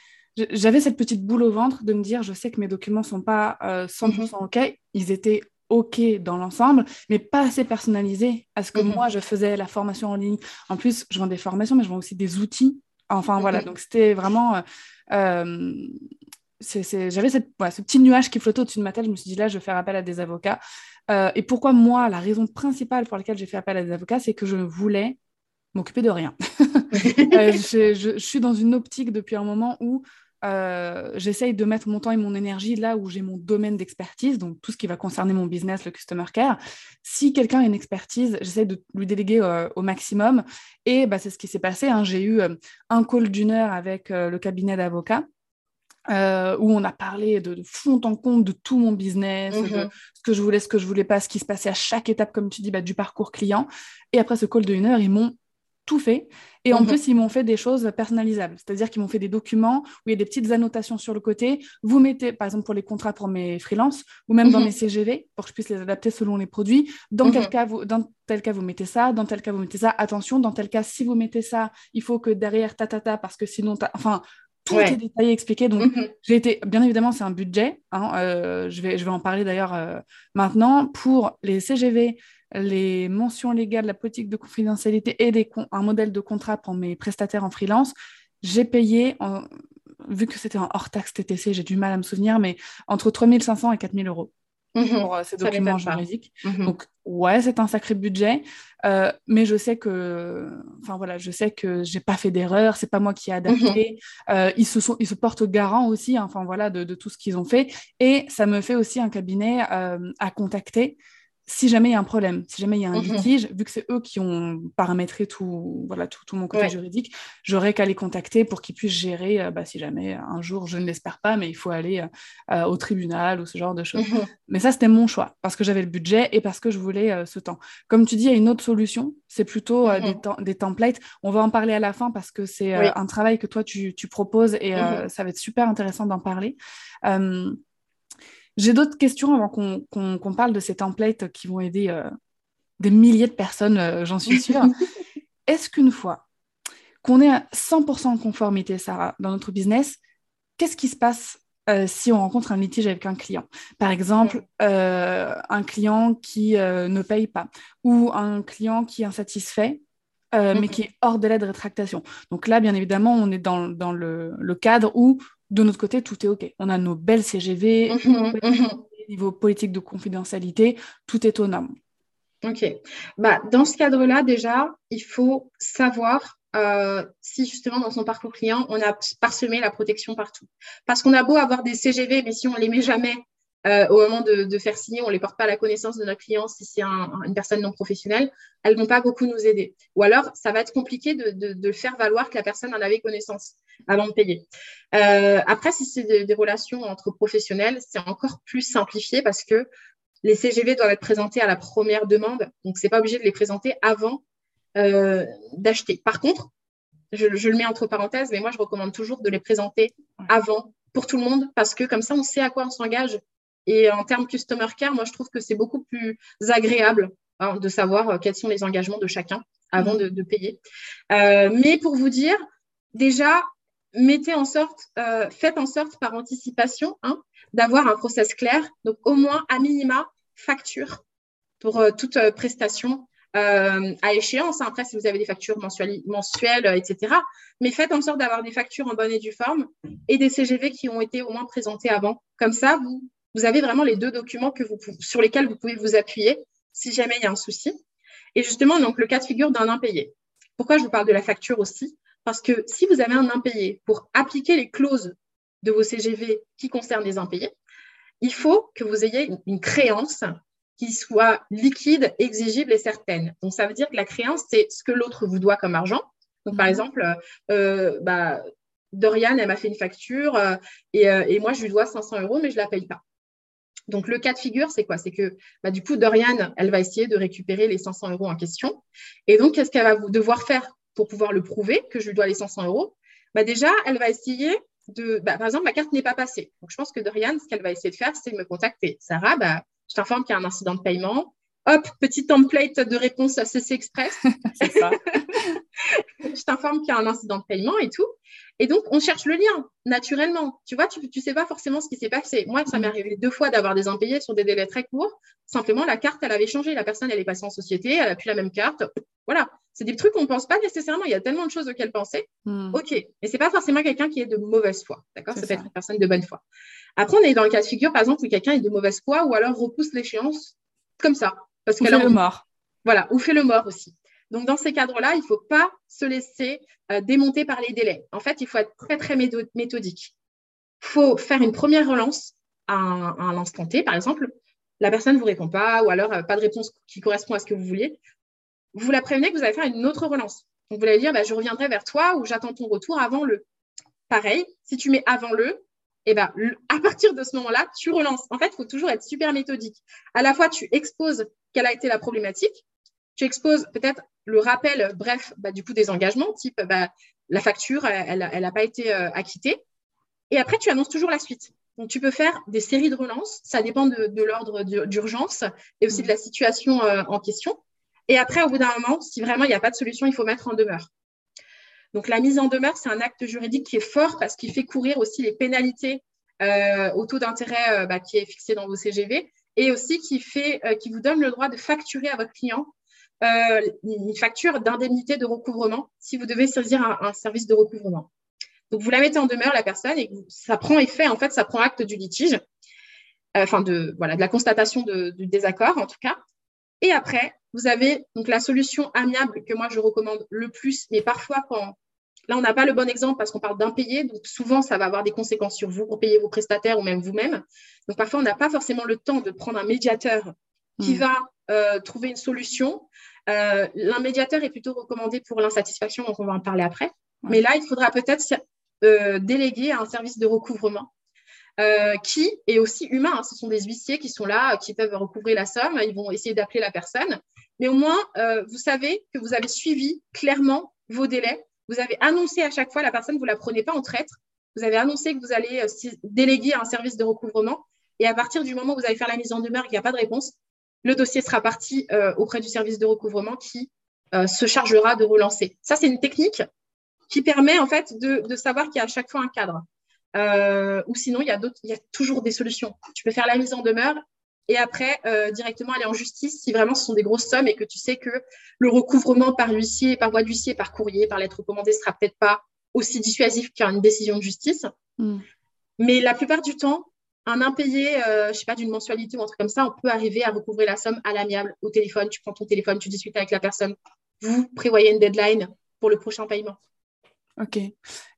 J'avais cette petite boule au ventre de me dire je sais que mes documents ne sont pas 100% euh, mmh. OK. Ils étaient OK dans l'ensemble, mais pas assez personnalisé à ce que mhm. moi je faisais la formation en ligne. En plus, je vends des formations, mais je vends aussi des outils. Enfin voilà, mhm. donc c'était vraiment. Euh, euh, j'avais ce petit nuage qui flottait au-dessus de ma tête. Je me suis dit là, je vais faire appel à des avocats. Euh, et pourquoi moi, la raison principale pour laquelle j'ai fait appel à des avocats, c'est que je voulais m'occuper de rien. je, suis dans une optique depuis un moment où euh, j'essaye de mettre mon temps et mon énergie là où j'ai mon domaine d'expertise, donc tout ce qui va concerner mon business, le customer care. Si quelqu'un a une expertise, j'essaie de lui déléguer euh, au maximum. Et bah, c'est ce qui s'est passé. Hein. J'ai eu euh, un call d'une heure avec le cabinet d'avocats. Où on a parlé de, fond en compte de tout mon business, de mm-hmm. ce que je voulais, ce que je voulais pas, ce qui se passait à chaque étape, comme tu dis, bah, du parcours client. Et après ce call de une heure, ils m'ont tout fait. Et en mhm. plus, ils m'ont fait des choses personnalisables. C'est-à-dire qu'ils m'ont fait des documents où il y a des petites annotations sur le côté. Vous mettez, par exemple, pour les contrats pour mes freelances ou même dans mhm. mes CGV pour que je puisse les adapter selon les produits. Dans, quel mhm. cas vous, dans tel cas, vous mettez ça. Dans tel cas, vous mettez ça. Attention, dans tel cas, si vous mettez ça, il faut que derrière, ta, ta, ta parce que sinon, enfin, tout est détaillé, expliqué. Donc, j'ai été, bien évidemment, c'est un budget. Hein, euh, je, vais, je vais en parler d'ailleurs euh, maintenant. Pour les CGV, les mentions légales, la politique de confidentialité et un modèle de contrat pour mes prestataires en freelance, j'ai payé, vu que c'était en hors taxe TTC, j'ai du mal à me souvenir, mais entre 3500 et 4000 euros mhm. pour euh, ces documents juridiques. Mhm. Donc, ouais, c'est un sacré budget, euh, mais je sais que, enfin voilà, je sais que j'ai pas fait d'erreur, c'est pas moi qui ai adapté. Mhm. Euh, ils se sont, ils se portent garant aussi, hein, enfin voilà, de, de, tout ce qu'ils ont fait, et ça me fait aussi un cabinet à contacter si jamais il y a un problème, si jamais il y a un mhm. litige, vu que c'est eux qui ont paramétré tout, voilà, tout, mon côté juridique, j'aurais qu'à les contacter pour qu'ils puissent gérer, euh, bah, si jamais un jour, je ne l'espère pas, mais il faut aller euh, euh, au tribunal ou ce genre de choses. Mhm. Mais ça, c'était mon choix, parce que j'avais le budget et parce que je voulais ce temps. Comme tu dis, il y a une autre solution, c'est plutôt des, mhm. des, templates. On va en parler à la fin parce que c'est un travail que toi, tu, tu proposes et ça va être super intéressant d'en parler. J'ai d'autres questions avant qu'on parle de ces templates qui vont aider euh, des milliers de personnes, euh, j'en suis sûre. Est-ce qu'une fois qu'on est à 100% en conformité, Sarah, dans notre business, qu'est-ce qui se passe euh, si on rencontre un litige avec un client? Par exemple, un client qui ne paye pas ou un client qui est insatisfait mais mhm. qui est hors délai de rétractation. Donc là, bien évidemment, on est dans, le, cadre où de notre côté, tout est OK. On a nos belles CGV, mhm, mhm. niveau politique de confidentialité, tout est au normes. OK. Bah, dans ce cadre-là, déjà, il faut savoir euh, si justement dans son parcours client, on a parsemé la protection partout. Parce qu'on a beau avoir des CGV, mais si on ne les met jamais euh, au moment de, faire signer, on ne les porte pas à la connaissance de notre client si c'est une personne non professionnelle, elles ne vont pas beaucoup nous aider. Ou alors, ça va être compliqué de, faire valoir que la personne en avait connaissance avant de payer. Euh, après, si c'est des, relations entre professionnels, c'est encore plus simplifié parce que les CGV doivent être présentés à la première demande. Donc, ce n'est pas obligé de les présenter avant euh, d'acheter. Par contre, je, je, le mets entre parenthèses, mais moi, je recommande toujours de les présenter avant pour tout le monde parce que comme ça, on sait à quoi on s'engage et en termes customer care, moi, je trouve que c'est beaucoup plus agréable hein, de savoir euh, quels sont les engagements de chacun avant mmh. de, payer. Euh, mais pour vous dire, déjà, mettez en sorte, euh, faites en sorte par anticipation hein, d'avoir un process clair. Donc, au moins, à minima, facture pour toute prestation à échéance. Hein. Après, si vous avez des factures mensuelles, etc. Mais faites en sorte d'avoir des factures en bonne et due forme et des CGV qui ont été au moins présentés avant. Comme ça, vous avez vraiment les deux documents sur lesquels vous pouvez vous appuyer si jamais il y a un souci. Et justement, donc, le cas de figure d'un impayé. Pourquoi je vous parle de la facture aussi? Parce que si vous avez un impayé, pour appliquer les clauses de vos CGV qui concernent les impayés, il faut que vous ayez une créance qui soit liquide, exigible et certaine. Donc, ça veut dire que la créance, c'est ce que l'autre vous doit comme argent. Donc, par mhm. exemple, euh, bah, Dorian, elle m'a fait une facture euh, euh, et, moi, je lui dois 500 euros, mais je ne la paye pas. Donc, le cas de figure, c'est quoi? C'est que bah, du coup, Dorian, elle va essayer de récupérer les 500 euros en question. Et donc, qu'est-ce qu'elle va devoir faire pour pouvoir le prouver que je lui dois les 500 euros bah, Déjà, elle va essayer de. Bah, par exemple, ma carte n'est pas passée. Donc, je pense que Dorian, ce qu'elle va essayer de faire, c'est de me contacter. Sarah, bah, je t'informe qu'il y a un incident de paiement. Hop, petit template de réponse à CC Express. je t'informe qu'il y a un incident de paiement et tout. Et donc, on cherche le lien naturellement. Tu vois, tu ne sais pas forcément ce qui s'est passé. Moi, ça m'est arrivé deux fois d'avoir des impayés sur des délais très courts. Simplement, la carte, elle avait changé. La personne, elle est passée en société, elle n'a plus la même carte. Voilà. C'est des trucs qu'on ne pense pas nécessairement. Il y a tellement de choses auxquelles penser. Mm. OK. Mais ce n'est pas forcément quelqu'un qui est de mauvaise foi. D'accord? Ça peut être une personne de bonne foi. Après, on est dans le cas de figure, par exemple, où quelqu'un est de mauvaise foi ou alors repousse l'échéance comme ça. Parce ou fait le mort. Voilà, ou fait le mort aussi. Donc, dans ces cadres-là, il ne faut pas se laisser euh, démonter par les délais. En fait, il faut être très, très méthodique. Il faut faire une première relance à un, instant T, par exemple. La personne ne vous répond pas ou alors euh, pas de réponse qui correspond à ce que vous vouliez. Vous la prévenez que vous allez faire une autre relance. Donc, vous allez dire, bah, je reviendrai vers toi ou j'attends ton retour avant le. Pareil, si tu mets avant le, et eh ben, à partir de ce moment-là, tu relances. En fait, il faut toujours être super méthodique. À la fois, tu exposes quelle a été la problématique, tu exposes peut-être le rappel, bref, bah, du coup, des engagements, type bah, la facture, elle n'a pas été euh, acquittée. Et après, tu annonces toujours la suite. Donc, tu peux faire des séries de relances. Ça dépend de, l'ordre d'urgence et aussi de la situation euh, en question. Et après, au bout d'un moment, si vraiment il n'y a pas de solution, il faut mettre en demeure. Donc, la mise en demeure, c'est un acte juridique qui est fort parce qu'il fait courir aussi les pénalités euh, au taux d'intérêt bah, qui est fixé dans vos CGV et aussi qui, fait, qui vous donne le droit de facturer à votre client euh, une facture d'indemnité de recouvrement si vous devez saisir un, service de recouvrement. Donc, vous la mettez en demeure, la personne, et ça prend effet, en fait, ça prend acte du litige, euh, enfin, de, voilà, de la constatation du désaccord, en tout cas. Et après, vous avez donc la solution amiable que moi, je recommande le plus, mais parfois, quand là, on n'a pas le bon exemple parce qu'on parle d'impayé, donc souvent, ça va avoir des conséquences sur vous pour payer vos prestataires ou même vous-même. Donc, parfois, on n'a pas forcément le temps de prendre un médiateur qui hmm. va euh, trouver une solution. Euh, L'un médiateur est plutôt recommandé pour l'insatisfaction, donc on va en parler après. Mais là, il faudra peut-être euh, déléguer à un service de recouvrement qui est aussi humain. Hein. Ce sont des huissiers qui sont là, qui peuvent recouvrer la somme. Ils vont essayer d'appeler la personne. Mais au moins, vous savez que vous avez suivi clairement vos délais. Vous avez annoncé à chaque fois la personne, vous la prenez pas en traître. Vous avez annoncé que vous allez déléguer à un service de recouvrement. Et à partir du moment où vous allez faire la mise en demeure et qu'il n'y a pas de réponse, le dossier sera parti euh, auprès du service de recouvrement qui euh, se chargera de relancer. Ça, c'est une technique qui permet en fait de, savoir qu'il y a à chaque fois un cadre. Euh, ou sinon, il y, a il y a toujours des solutions. Tu peux faire la mise en demeure et après directement aller en justice si vraiment ce sont des grosses sommes et que tu sais que le recouvrement par huissier, par voie d'huissier, par courrier, par lettre recommandée sera peut-être pas aussi dissuasif qu'une décision de justice. Hmm. Mais la plupart du temps, un impayé, euh, je sais pas, d'une mensualité ou un truc comme ça, on peut arriver à recouvrir la somme à l'amiable au téléphone. Tu prends ton téléphone, tu discutes avec la personne. Vous prévoyez une deadline pour le prochain paiement. Ok.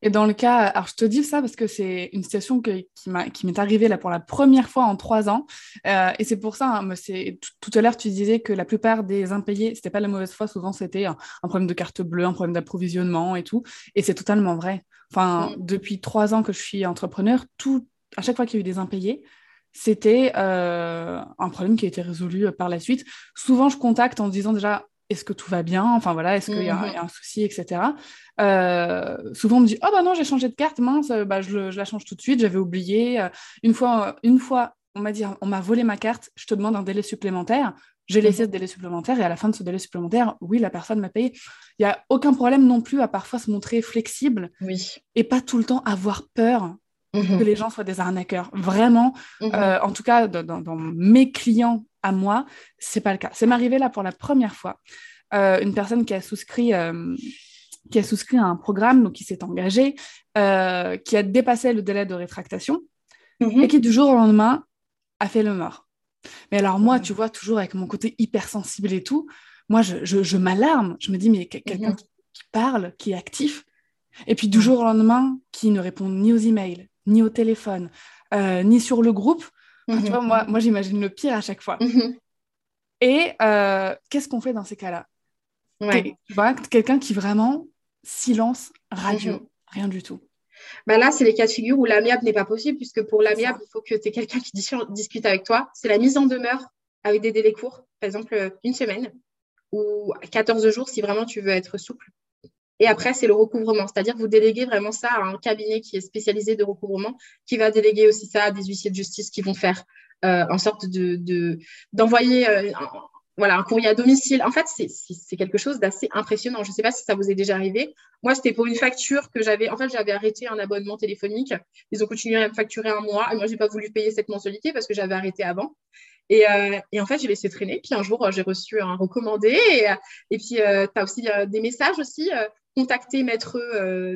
Et dans le cas, alors je te dis ça parce que c'est une situation qui m'est arrivée là pour la première fois en trois ans. Euh, et c'est pour ça, hein, tout, à l'heure, tu disais que la plupart des impayés, c'était pas la mauvaise foi, souvent c'était un, problème de carte bleue, un problème d'approvisionnement et tout. Et c'est totalement vrai. Enfin, mm. depuis trois ans que je suis entrepreneur, tout, à chaque fois qu'il y a eu des impayés, c'était euh, un problème qui a été résolu euh, par la suite. Souvent, je contacte en disant déjà est-ce que tout va bien? Enfin voilà, est-ce qu'il y, a un souci, etc. Euh, souvent, on me dit oh bah non, j'ai changé de carte, mince, bah, je, la change tout de suite, j'avais oublié. Une fois, une fois, on m'a dit on m'a volé ma carte, je te demande un délai supplémentaire. J'ai laissé mhm. ce délai supplémentaire et à la fin de ce délai supplémentaire, oui, la personne m'a payé. Il n'y a aucun problème non plus à parfois se montrer flexible oui. et pas tout le temps avoir peur que les gens soient des arnaqueurs. Vraiment, euh, en tout cas, dans, mes clients à moi, c'est pas le cas. C'est m'arrivé là pour la première fois. Euh, une personne qui a souscrit, euh, qui a souscrit à un programme, donc qui s'est engagé, qui a dépassé le délai de rétractation mhm. et qui du jour au lendemain a fait le mort. Mais alors moi, tu vois, toujours avec mon côté hypersensible et tout, moi, je, je, m'alarme. Je me dis, mais quelqu'un mhm qui parle, qui est actif, et puis du jour au lendemain, qui ne répond ni aux emails, ni au téléphone, euh, ni sur le groupe. Tu vois, moi, moi j'imagine le pire à chaque fois. Et euh, qu'est-ce qu'on fait dans ces cas-là? Quelqu'un qui vraiment silence radio, rien du tout. Bah là, c'est les cas de figure où l'amiable n'est pas possible, puisque pour l'amiable, il faut que tu aies quelqu'un qui discute avec toi. C'est la mise en demeure avec des délais courts, par exemple une semaine ou 14 jours si vraiment tu veux être souple. Et après, c'est le recouvrement, c'est-à-dire vous déléguez vraiment ça à un cabinet qui est spécialisé de recouvrement, qui va déléguer aussi ça à des huissiers de justice qui vont faire euh, en sorte de d'envoyer euh, voilà, un courrier à domicile. En fait, c'est quelque chose d'assez impressionnant. Je ne sais pas si ça vous est déjà arrivé. Moi, c'était pour une facture que j'avais. En fait, j'avais arrêté un abonnement téléphonique. Ils ont continué à me facturer un mois. Et moi, je n'ai pas voulu payer cette mensualité parce que j'avais arrêté avant. Et, euh, et, en fait, j'ai laissé traîner. Puis un jour, j'ai reçu un recommandé. Et, et puis, euh, tu as aussi euh, des messages aussi. Euh, contacter maître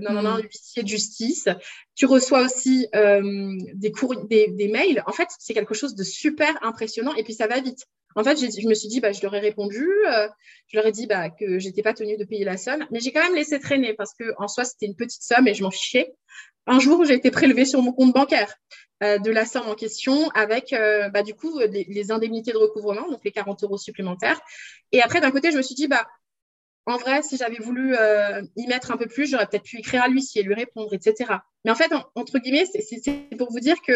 non, non, non, mm. huissier de justice. Tu reçois aussi des, courriers, des, des mails. En fait, c'est quelque chose de super impressionnant. Et puis, ça va vite. En fait, je me suis dit, bah, je leur ai répondu, euh, je leur ai dit bah, que j'étais pas tenue de payer la somme, mais j'ai quand même laissé traîner parce que en soi, c'était une petite somme et je m'en fichais. Un jour, j'ai été prélevée sur mon compte bancaire euh, de la somme en question avec, euh, bah, du coup, les, indemnités de recouvrement, donc les 40 euros supplémentaires. Et après, d'un côté, je me suis dit, bah, en vrai, si j'avais voulu y mettre un peu plus, j'aurais peut-être pu écrire à l'huissier, lui répondre, etc. Mais en fait, entre guillemets, c'est pour vous dire que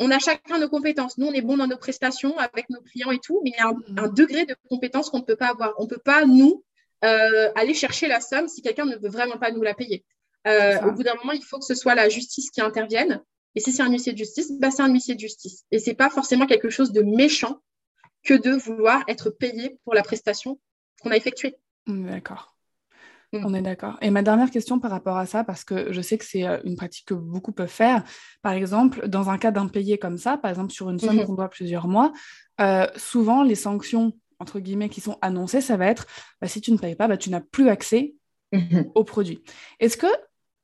on a chacun nos compétences. Nous, on est bon dans nos prestations avec nos clients et tout, mais il y a un, mm. degré de compétence qu'on ne peut pas avoir. On ne peut pas, nous, euh, aller chercher la somme si quelqu'un ne veut vraiment pas nous la payer. Euh, au bout d'un moment, il faut que ce soit la justice qui intervienne. Et si c'est un huissier de justice, bah, c'est un huissier de justice. Et ce n'est pas forcément quelque chose de méchant que de vouloir être payé pour la prestation qu'on a effectuée. D'accord. Mm. On est d'accord. Et ma dernière question par rapport à ça, parce que je sais que c'est euh, une pratique que beaucoup peuvent faire. Par exemple, dans un cas d'impayé comme ça, par exemple sur une somme mm-hmm. qu'on doit plusieurs mois, euh, souvent les sanctions entre guillemets qui sont annoncées, ça va être bah, si tu ne payes pas, bah, tu n'as plus accès mm-hmm. au produit. Est-ce que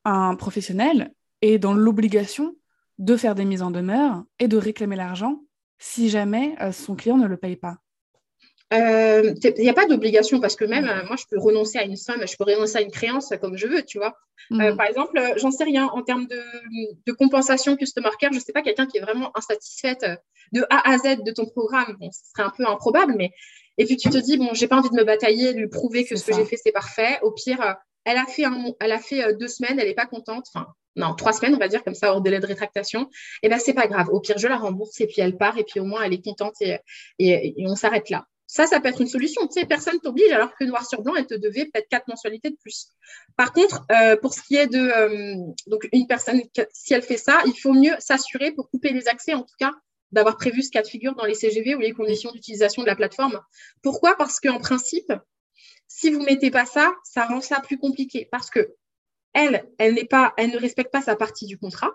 un professionnel est dans l'obligation de faire des mises en demeure et de réclamer l'argent si jamais euh, son client ne le paye pas? Il euh, n'y a pas d'obligation parce que même euh, moi, je peux renoncer à une somme, je peux renoncer à une créance comme je veux, tu vois. Euh, mm. par exemple, j'en sais rien en termes de, de compensation customer care, je ne sais pas quelqu'un qui est vraiment insatisfaite de A à Z de ton programme. Bon, ce serait un peu improbable, mais et puis tu te dis bon, j'ai pas envie de me batailler, de lui prouver que ce que j'ai fait c'est parfait. Au pire, elle a fait un, elle a fait deux semaines, elle n'est pas contente. Enfin, non, trois semaines, on va dire comme ça, hors délai de rétractation. Et eh ben c'est pas grave. Au pire, je la rembourse et puis elle part et puis au moins elle est contente et, et on s'arrête là. Ça, ça peut être une solution. Tu sais, personne t'oblige, alors que noir sur blanc, elle te devait peut-être quatre mensualités de plus. Par contre, euh, pour ce qui est de euh, donc une personne, si elle fait ça, il faut mieux s'assurer pour couper les accès, en tout cas, d'avoir prévu ce cas de figure dans les CGV ou les conditions d'utilisation de la plateforme. Pourquoi? Parce qu'en principe, si vous mettez pas ça, ça rend ça plus compliqué. Parce que elle, elle pas, elle ne respecte pas sa partie du contrat,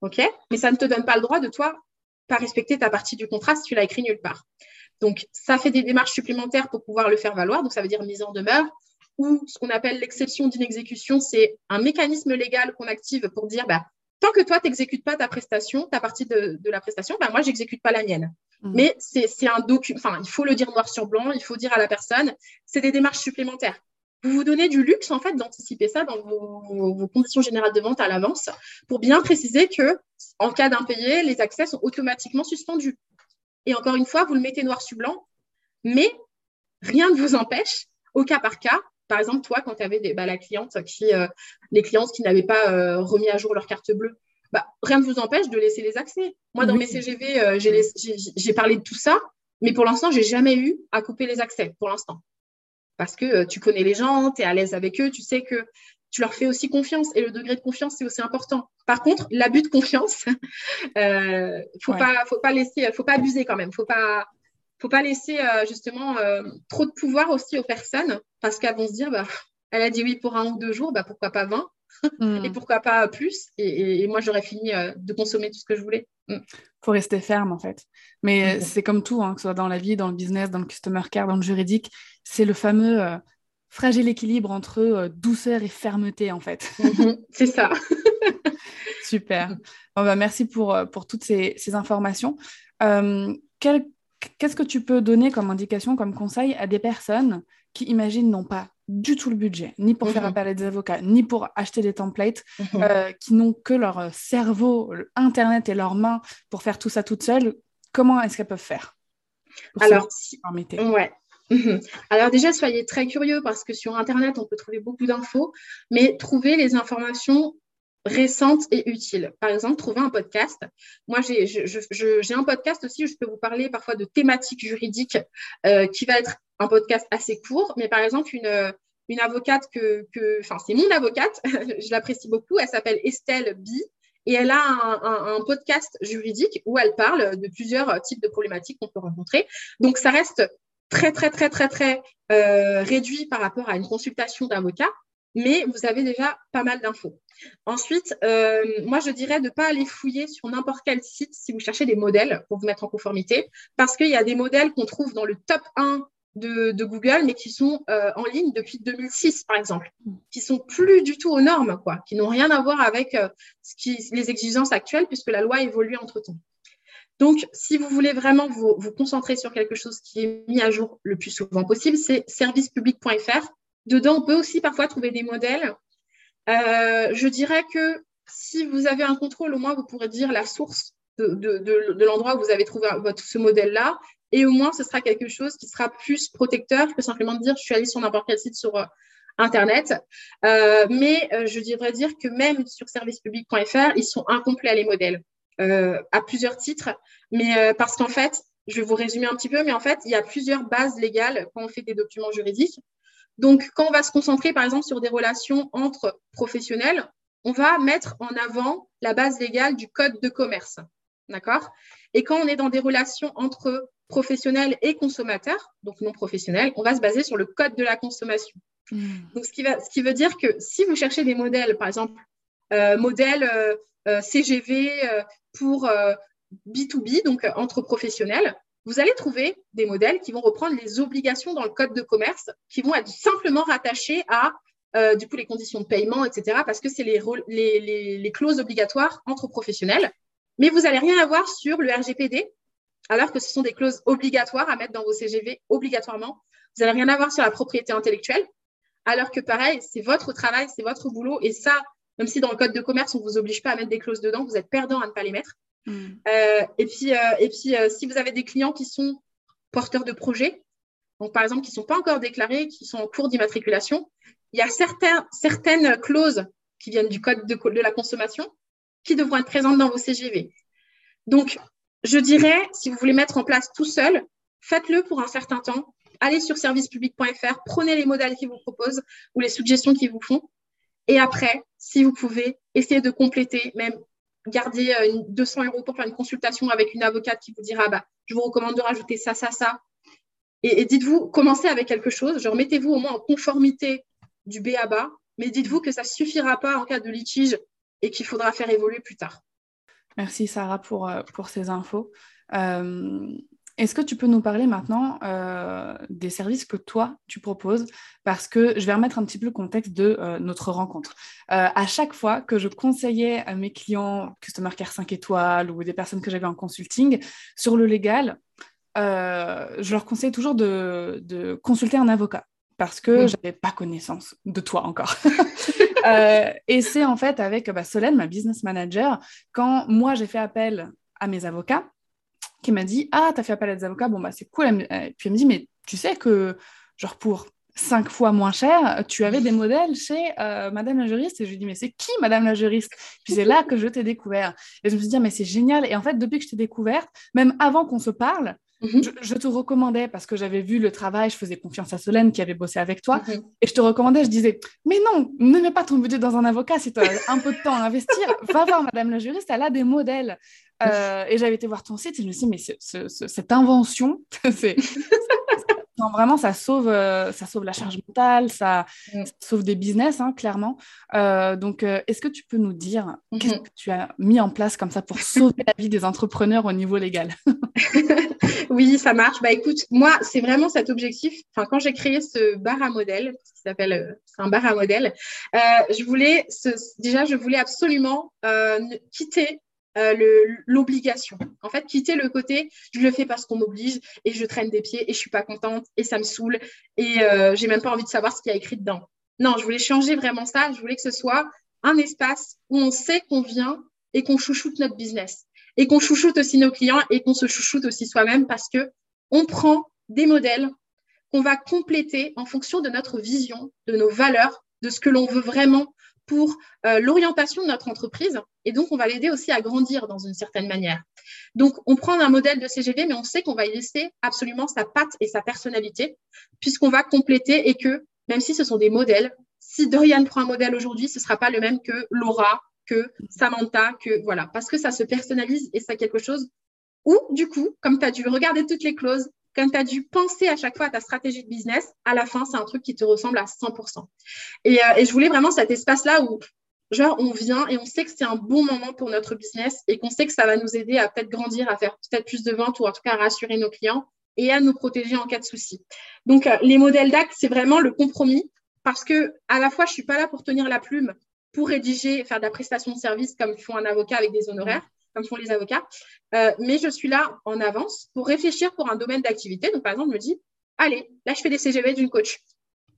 ok? Mais ça ne te donne pas le droit de toi pas respecter ta partie du contrat si tu l'as écrit nulle part. Donc, ça fait des démarches supplémentaires pour pouvoir le faire valoir. Donc, ça veut dire mise en demeure ou ce qu'on appelle l'exception d'inexécution. C'est un mécanisme légal qu'on active pour dire, bah, tant que toi, tu n'exécutes pas ta prestation, ta partie de, la prestation, bah, moi, je n'exécute pas la mienne. Mmh. Mais c'est un document, enfin, il faut le dire noir sur blanc, il faut dire à la personne, c'est des démarches supplémentaires. Vous vous donnez du luxe, en fait, d'anticiper ça dans vos, vos, conditions générales de vente à l'avance pour bien préciser que, en cas d'impayé, les accès sont automatiquement suspendus. Et encore une fois, vous le mettez noir sur blanc, mais rien ne vous empêche, au cas par cas, par exemple, toi, quand tu avais bah, la cliente qui, euh, les clientes qui n'avaient pas euh, remis à jour leur carte bleue, bah, rien ne vous empêche de laisser les accès. Moi, dans mes CGV, euh, j'ai parlé de tout ça, mais pour l'instant, j'ai jamais eu à couper les accès, pour l'instant. Parce que tu connais les gens, tu es à l'aise avec eux, tu sais que tu leur fais aussi confiance. Et le degré de confiance, c'est aussi important. Par contre, l'abus de confiance, euh, faut pas, faut pas laisser, faut pas abuser quand même. Faut pas, faut pas laisser euh, justement euh, trop de pouvoir aussi aux personnes parce qu'elles vont se dire, bah, elle a dit oui pour un ou deux jours, bah pourquoi pas 20 hmm. et pourquoi pas plus et, moi j'aurais fini euh, de consommer tout ce que je voulais. Il hmm. Faut rester ferme en fait. Mais c'est comme tout, hein, que ce soit dans la vie, dans le business, dans le customer care, dans le juridique, c'est le fameux fragile équilibre entre euh, douceur et fermeté, en fait. Mhm, c'est ça. Super. bah, merci pour, euh, pour toutes ces, informations. Euh, Qu'est-ce que tu peux donner comme indication, comme conseil à des personnes qui, imagine, n'ont pas du tout le budget, ni pour faire mhm. appel à des avocats, ni pour acheter des templates, mhm. euh, qui n'ont que leur cerveau, Internet et leurs mains pour faire tout ça toutes seules, comment est-ce qu'elles peuvent faire Alors, ouais. Mhm. Alors déjà, soyez très curieux parce que sur Internet, on peut trouver beaucoup d'infos, mais trouvez les informations récentes et utiles. Par exemple, trouver un podcast. Moi, j'ai un podcast aussi où je peux vous parler parfois de thématiques juridiques euh, qui va être un podcast assez court, mais par exemple, une, avocate que, enfin, c'est mon avocate, je l'apprécie beaucoup, elle s'appelle Estelle B. Et elle a un, podcast juridique où elle parle de plusieurs types de problématiques qu'on peut rencontrer. Donc, ça reste très, très, très, très, très euh, réduit par rapport à une consultation d'avocat, mais vous avez déjà pas mal d'infos. Ensuite, euh, moi, je dirais de ne pas aller fouiller sur n'importe quel site si vous cherchez des modèles pour vous mettre en conformité, parce qu'il y a des modèles qu'on trouve dans le top 1 de, Google, mais qui sont euh, en ligne depuis 2006, par exemple, qui sont plus du tout aux normes, quoi, qui n'ont rien à voir avec ce qui, les exigences actuelles, puisque la loi évolue entre-temps. Donc, si vous voulez vraiment vous, concentrer sur quelque chose qui est mis à jour le plus souvent possible, c'est servicepublic.fr. Dedans, on peut aussi parfois trouver des modèles. Euh, je dirais que si vous avez un contrôle, au moins, vous pourrez dire la source de, l'endroit où vous avez trouvé ce modèle-là. Et au moins, ce sera quelque chose qui sera plus protecteur que simplement dire je suis allé sur n'importe quel site sur euh, Internet. Euh, mais je devrais dire que même sur servicepublic.fr, ils sont incomplets les modèles. Euh, à plusieurs titres, mais euh, parce qu'en fait, je vais vous résumer un petit peu, mais en fait, il y a plusieurs bases légales quand on fait des documents juridiques. Donc, quand on va se concentrer, par exemple, sur des relations entre professionnels, on va mettre en avant la base légale du code de commerce. D'accord? Et quand on est dans des relations entre professionnels et consommateurs, donc non professionnels, on va se baser sur le code de la consommation. Hmm. Donc, ce qui, va, ce qui veut dire que si vous cherchez des modèles, par exemple, euh, modèle CGV pour B2B, euh, donc euh, entre professionnels, vous allez trouver des modèles qui vont reprendre les obligations dans le code de commerce, qui vont être simplement rattachés à euh, du coup les conditions de paiement, etc. Parce que c'est les, les, clauses obligatoires entre professionnels. Mais vous n'allez rien avoir sur le RGPD, alors que ce sont des clauses obligatoires à mettre dans vos CGV obligatoirement. Vous n'allez rien avoir sur la propriété intellectuelle, alors que pareil, c'est votre travail, c'est votre boulot, et ça, même si dans le code de commerce, on ne vous oblige pas à mettre des clauses dedans, vous êtes perdant à ne pas les mettre. Hmm. Euh, et puis, euh, et puis euh, si vous avez des clients qui sont porteurs de projets, donc par exemple qui ne sont pas encore déclarés, qui sont en cours d'immatriculation, il y a certains, certaines clauses qui viennent du code de, de, la consommation qui devront être présentes dans vos CGV. Donc, je dirais, si vous voulez mettre en place tout seul, faites-le pour un certain temps. Allez sur servicepublic.fr, prenez les modèles qu'ils vous proposent ou les suggestions qu'ils vous font et après, si vous pouvez, essayez de compléter, même garder 200 euh, euros pour faire une consultation avec une avocate qui vous dira bah, je vous recommande de rajouter ça, ça, ça. Et, dites-vous, commencez avec quelque chose, genre mettez-vous au moins en conformité du B à bas, mais dites-vous que ça ne suffira pas en cas de litige et qu'il faudra faire évoluer plus tard. Merci Sarah pour, euh, pour ces infos. Euh, est-ce que tu peux nous parler maintenant euh, des services que toi, tu proposes? Parce que je vais remettre un petit peu le contexte de euh, notre rencontre. Euh, à chaque fois que je conseillais à mes clients Customer Care 5 étoiles ou des personnes que j'avais en consulting sur le légal, je leur conseillais toujours de, consulter un avocat parce que je n'avais pas connaissance de toi encore. et c'est en fait avec bah, Solène, ma business manager, quand moi j'ai fait appel à mes avocats, qui m'a dit Ah, t'as fait appel à des avocats, bon, bah c'est cool. puis elle me dit Mais tu sais que, genre, pour cinq fois moins cher, tu avais des modèles chez euh, Madame la juriste. Et je lui dis, mais c'est qui Madame la juriste? Puis c'est là que je t'ai découvert. Et je me suis dit, ah, mais c'est génial. Et en fait, depuis que je t'ai découverte, même avant qu'on se parle, mhm. je, te recommandais parce que j'avais vu le travail, je faisais confiance à Solène qui avait bossé avec toi. Mhm. Et je te recommandais, je disais, mais non, ne mets pas ton budget dans un avocat si tu as un peu de temps à investir. Va voir Madame la juriste, elle a des modèles. Euh, et j'avais été voir ton site et je me suis dit, mais cette invention, c'est. Vraiment, ça sauve, euh, ça sauve la charge mentale, ça, mm. sauve des business, hein, clairement. Euh, donc, est-ce que tu peux nous dire qu'est-ce mm-hmm. que tu as mis en place comme ça pour sauver la vie des entrepreneurs au niveau légal? Oui, ça marche. Bah écoute, moi, c'est vraiment cet objectif. Enfin, quand j'ai créé ce bar à modèle, qui s'appelle, c'est un bar à modèle, je voulais, déjà, je voulais absolument quitter l'obligation. En fait, quitter le côté je le fais parce qu'on m'oblige et je traîne des pieds et je suis pas contente et ça me saoule et j'ai même pas envie de savoir ce qu'il y a écrit dedans. Non, je voulais changer vraiment ça. Je voulais que ce soit un espace où on sait qu'on vient et qu'on chouchoute notre business et qu'on chouchoute aussi nos clients et qu'on se chouchoute aussi soi-même parce que on prend des modèles qu'on va compléter en fonction de notre vision, de nos valeurs, de ce que l'on veut vraiment pour euh, l'orientation de notre entreprise. Et donc, on va l'aider aussi à grandir dans une certaine manière. Donc, on prend un modèle de CGV, mais on sait qu'on va y laisser absolument sa patte et sa personnalité, puisqu'on va compléter et que, même si ce sont des modèles, si Dorian prend un modèle aujourd'hui, ce ne sera pas le même que Laura, que Samantha, que voilà, parce que ça se personnalise et c'est quelque chose où, du coup, comme tu as dû regarder toutes les clauses, comme tu as dû penser à chaque fois à ta stratégie de business, à la fin, c'est un truc qui te ressemble à 100%. Et, euh, et je voulais vraiment cet espace-là où, genre, on vient et on sait que c'est un bon moment pour notre business et qu'on sait que ça va nous aider à peut-être grandir, à faire peut-être plus de ventes ou en tout cas à rassurer nos clients et à nous protéger en cas de souci. Donc, euh, les modèles d'actes, c'est vraiment le compromis parce que à la fois, je suis pas là pour tenir la plume pour rédiger, faire de la prestation de service comme font un avocat avec des honoraires, comme font les avocats. Euh, mais je suis là en avance pour réfléchir pour un domaine d'activité. Donc, par exemple, je me dis, allez, là, je fais des CGV d'une coach.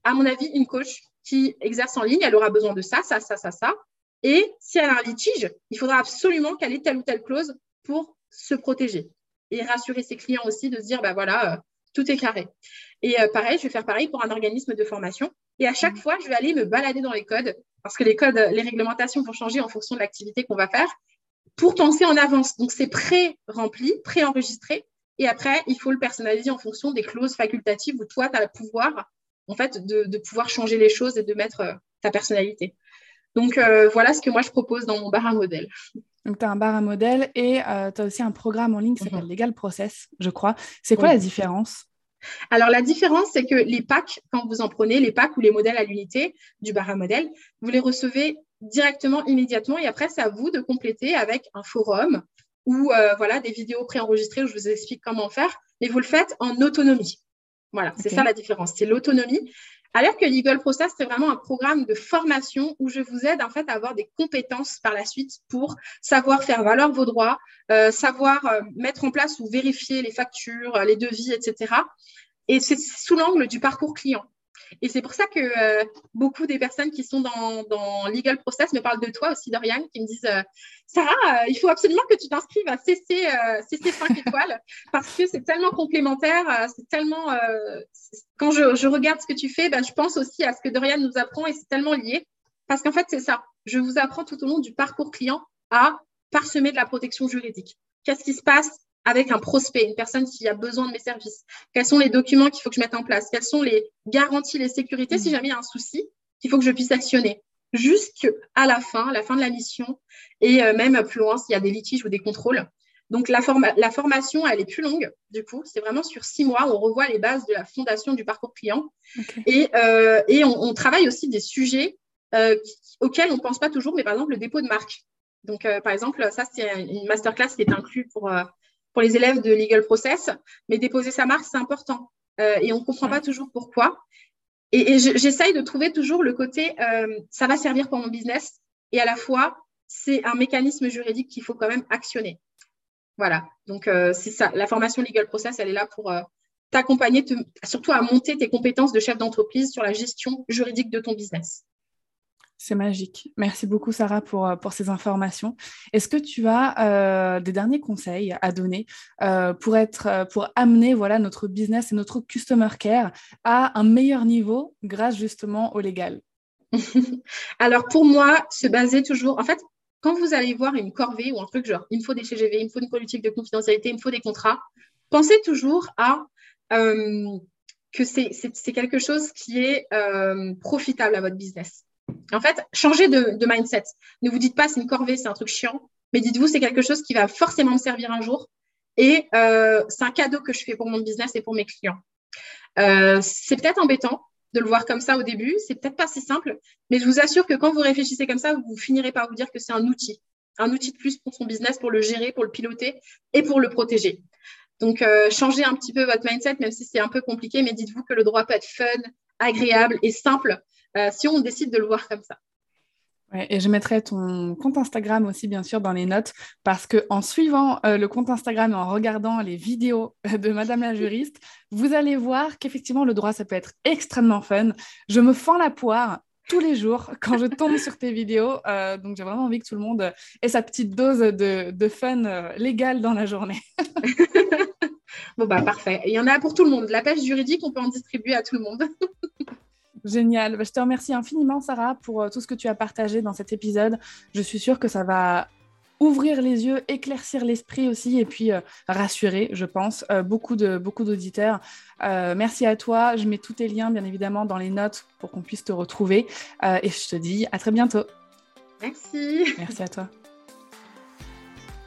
À mon avis, une coach qui exerce en ligne, elle aura besoin de ça, ça, ça, ça, ça. Et si elle a un litige, il faudra absolument qu'elle ait telle ou telle clause pour se protéger et rassurer ses clients aussi de se dire, bah voilà, euh, tout est carré. Et euh, pareil, je vais faire pareil pour un organisme de formation. Et à chaque mmh. fois, je vais aller me balader dans les codes parce que les codes, les réglementations vont changer en fonction de l'activité qu'on va faire pour penser en avance. Donc, c'est pré-rempli, pré-enregistré. Et après, il faut le personnaliser en fonction des clauses facultatives où toi, tu as le pouvoir, en fait, de, pouvoir changer les choses et de mettre euh, ta personnalité. Donc, euh, voilà ce que moi, je propose dans mon bar à modèle. Donc, tu as un bar à modèle et euh, tu as aussi un programme en ligne qui s'appelle mhm. Legal Process, je crois. C'est quoi la différence? Alors, la différence, c'est que les packs, quand vous en prenez, les packs ou les modèles à l'unité du bar à modèle, vous les recevez directement, immédiatement. Et après, c'est à vous de compléter avec un forum ou euh, voilà, des vidéos préenregistrées où je vous explique comment faire. Mais vous le faites en autonomie. Voilà, c'est ça la différence. C'est l'autonomie. Alors que Legal Process, c'est vraiment un programme de formation où je vous aide en fait à avoir des compétences par la suite pour savoir faire valoir vos droits, euh, savoir euh, mettre en place ou vérifier les factures, les devis, etc. Et c'est sous l'angle du parcours client. Et c'est pour ça que euh, beaucoup des personnes qui sont dans, dans, Legal Process me parlent de toi aussi, Dorian, qui me disent euh, Sarah, euh, il faut absolument que tu t'inscrives à CC, CC 5 étoiles parce que c'est tellement complémentaire, c'est tellement. quand je, je, regarde ce que tu fais, ben, je pense aussi à ce que Dorian nous apprend et c'est tellement lié. Parce qu'en fait, c'est ça. Je vous apprends tout au long du parcours client à parsemer de la protection juridique. Qu'est-ce qui se passe? Avec un prospect, une personne qui a besoin de mes services Quels sont les documents qu'il faut que je mette en place? Quelles sont les garanties, les sécurités si mm. jamais il y a un souci qu'il faut que je puisse actionner? Jusqu'à la fin, la fin de la mission, et euh, même plus loin s'il y a des litiges ou des contrôles. Donc la, la formation, elle est plus longue, du coup, c'est vraiment sur six mois, on revoit les bases de la fondation du parcours client. Et, euh, et on, travaille aussi des sujets euh, auxquels on ne pense pas toujours, mais par exemple le dépôt de marque. Donc, par exemple, ça, c'est une masterclass qui est inclue pour, pour les élèves de Legal Process, mais déposer sa marque, c'est important. Euh, et on ne comprend pas toujours pourquoi. Et, j'essaye de trouver toujours le côté, euh, ça va servir pour mon business, et à la fois, c'est un mécanisme juridique qu'il faut quand même actionner. Voilà, donc euh, c'est ça. La formation Legal Process, elle est là pour t'accompagner, surtout à monter tes compétences de chef d'entreprise sur la gestion juridique de ton business. C'est magique. Merci beaucoup, Sarah, pour, euh, pour ces informations. Est-ce que tu as euh, des derniers conseils à donner euh, pour, amener voilà, notre business et notre customer care à un meilleur niveau grâce justement au légal? Alors, pour moi, se baser toujours. En fait, quand vous allez voir une corvée ou un truc genre, il me faut des CGV, il me faut une politique de confidentialité, il me faut des contrats, pensez toujours à que c'est quelque chose qui est profitable à votre business. En fait, changez de, mindset. Ne vous dites pas c'est une corvée, c'est un truc chiant, mais dites-vous c'est quelque chose qui va forcément me servir un jour et euh, c'est un cadeau que je fais pour mon business et pour mes clients. Euh, c'est peut-être embêtant de le voir comme ça au début, c'est peut-être pas si simple, mais je vous assure que quand vous réfléchissez comme ça, vous finirez par vous dire que c'est un outil, un outil de plus pour son business, pour le gérer, pour le piloter et pour le protéger. Donc, euh, changez un petit peu votre mindset, même si c'est un peu compliqué, mais dites-vous que le droit peut être fun, agréable et simple euh, si on décide de le voir comme ça. et je mettrai ton compte Instagram aussi, bien sûr, dans les notes, parce que en suivant euh, le compte Instagram et en regardant les vidéos de Madame la juriste, vous allez voir qu'effectivement, le droit, ça peut être extrêmement fun. Je me fends la poire tous les jours quand je tombe sur tes vidéos. Euh, donc, j'ai vraiment envie que tout le monde ait sa petite dose de, de fun euh, légal dans la journée. bon, bah, parfait. Il y en a pour tout le monde. La pêche juridique, on peut en distribuer à tout le monde. Génial. Bah, je te remercie infiniment, Sarah, pour euh, tout ce que tu as partagé dans cet épisode. Je suis sûre que ça va ouvrir les yeux, éclaircir l'esprit aussi et puis euh, rassurer, je pense, euh, beaucoup de beaucoup d'auditeurs. merci à toi. Je mets tous tes liens, bien évidemment, dans les notes pour qu'on puisse te retrouver. et je te dis à très bientôt. Merci. Merci à toi.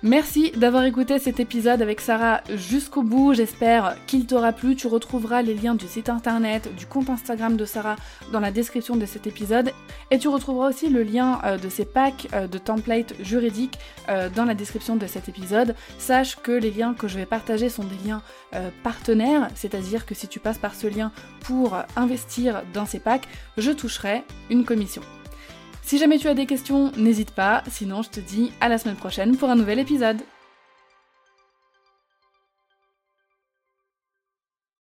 Merci d'avoir écouté cet épisode avec Sarah jusqu'au bout. J'espère qu'il t'aura plu. Tu retrouveras les liens du site internet, du compte Instagram de Sarah dans la description de cet épisode. Et tu retrouveras aussi le lien euh, de ces packs euh, de templates juridiques euh, dans la description de cet épisode. Sache que les liens que je vais partager sont des liens partenaires, c'est-à-dire que si tu passes par ce lien pour investir dans ces packs, je toucherai une commission. Si jamais tu as des questions, n'hésite pas, sinon je te dis à la semaine prochaine pour un nouvel épisode.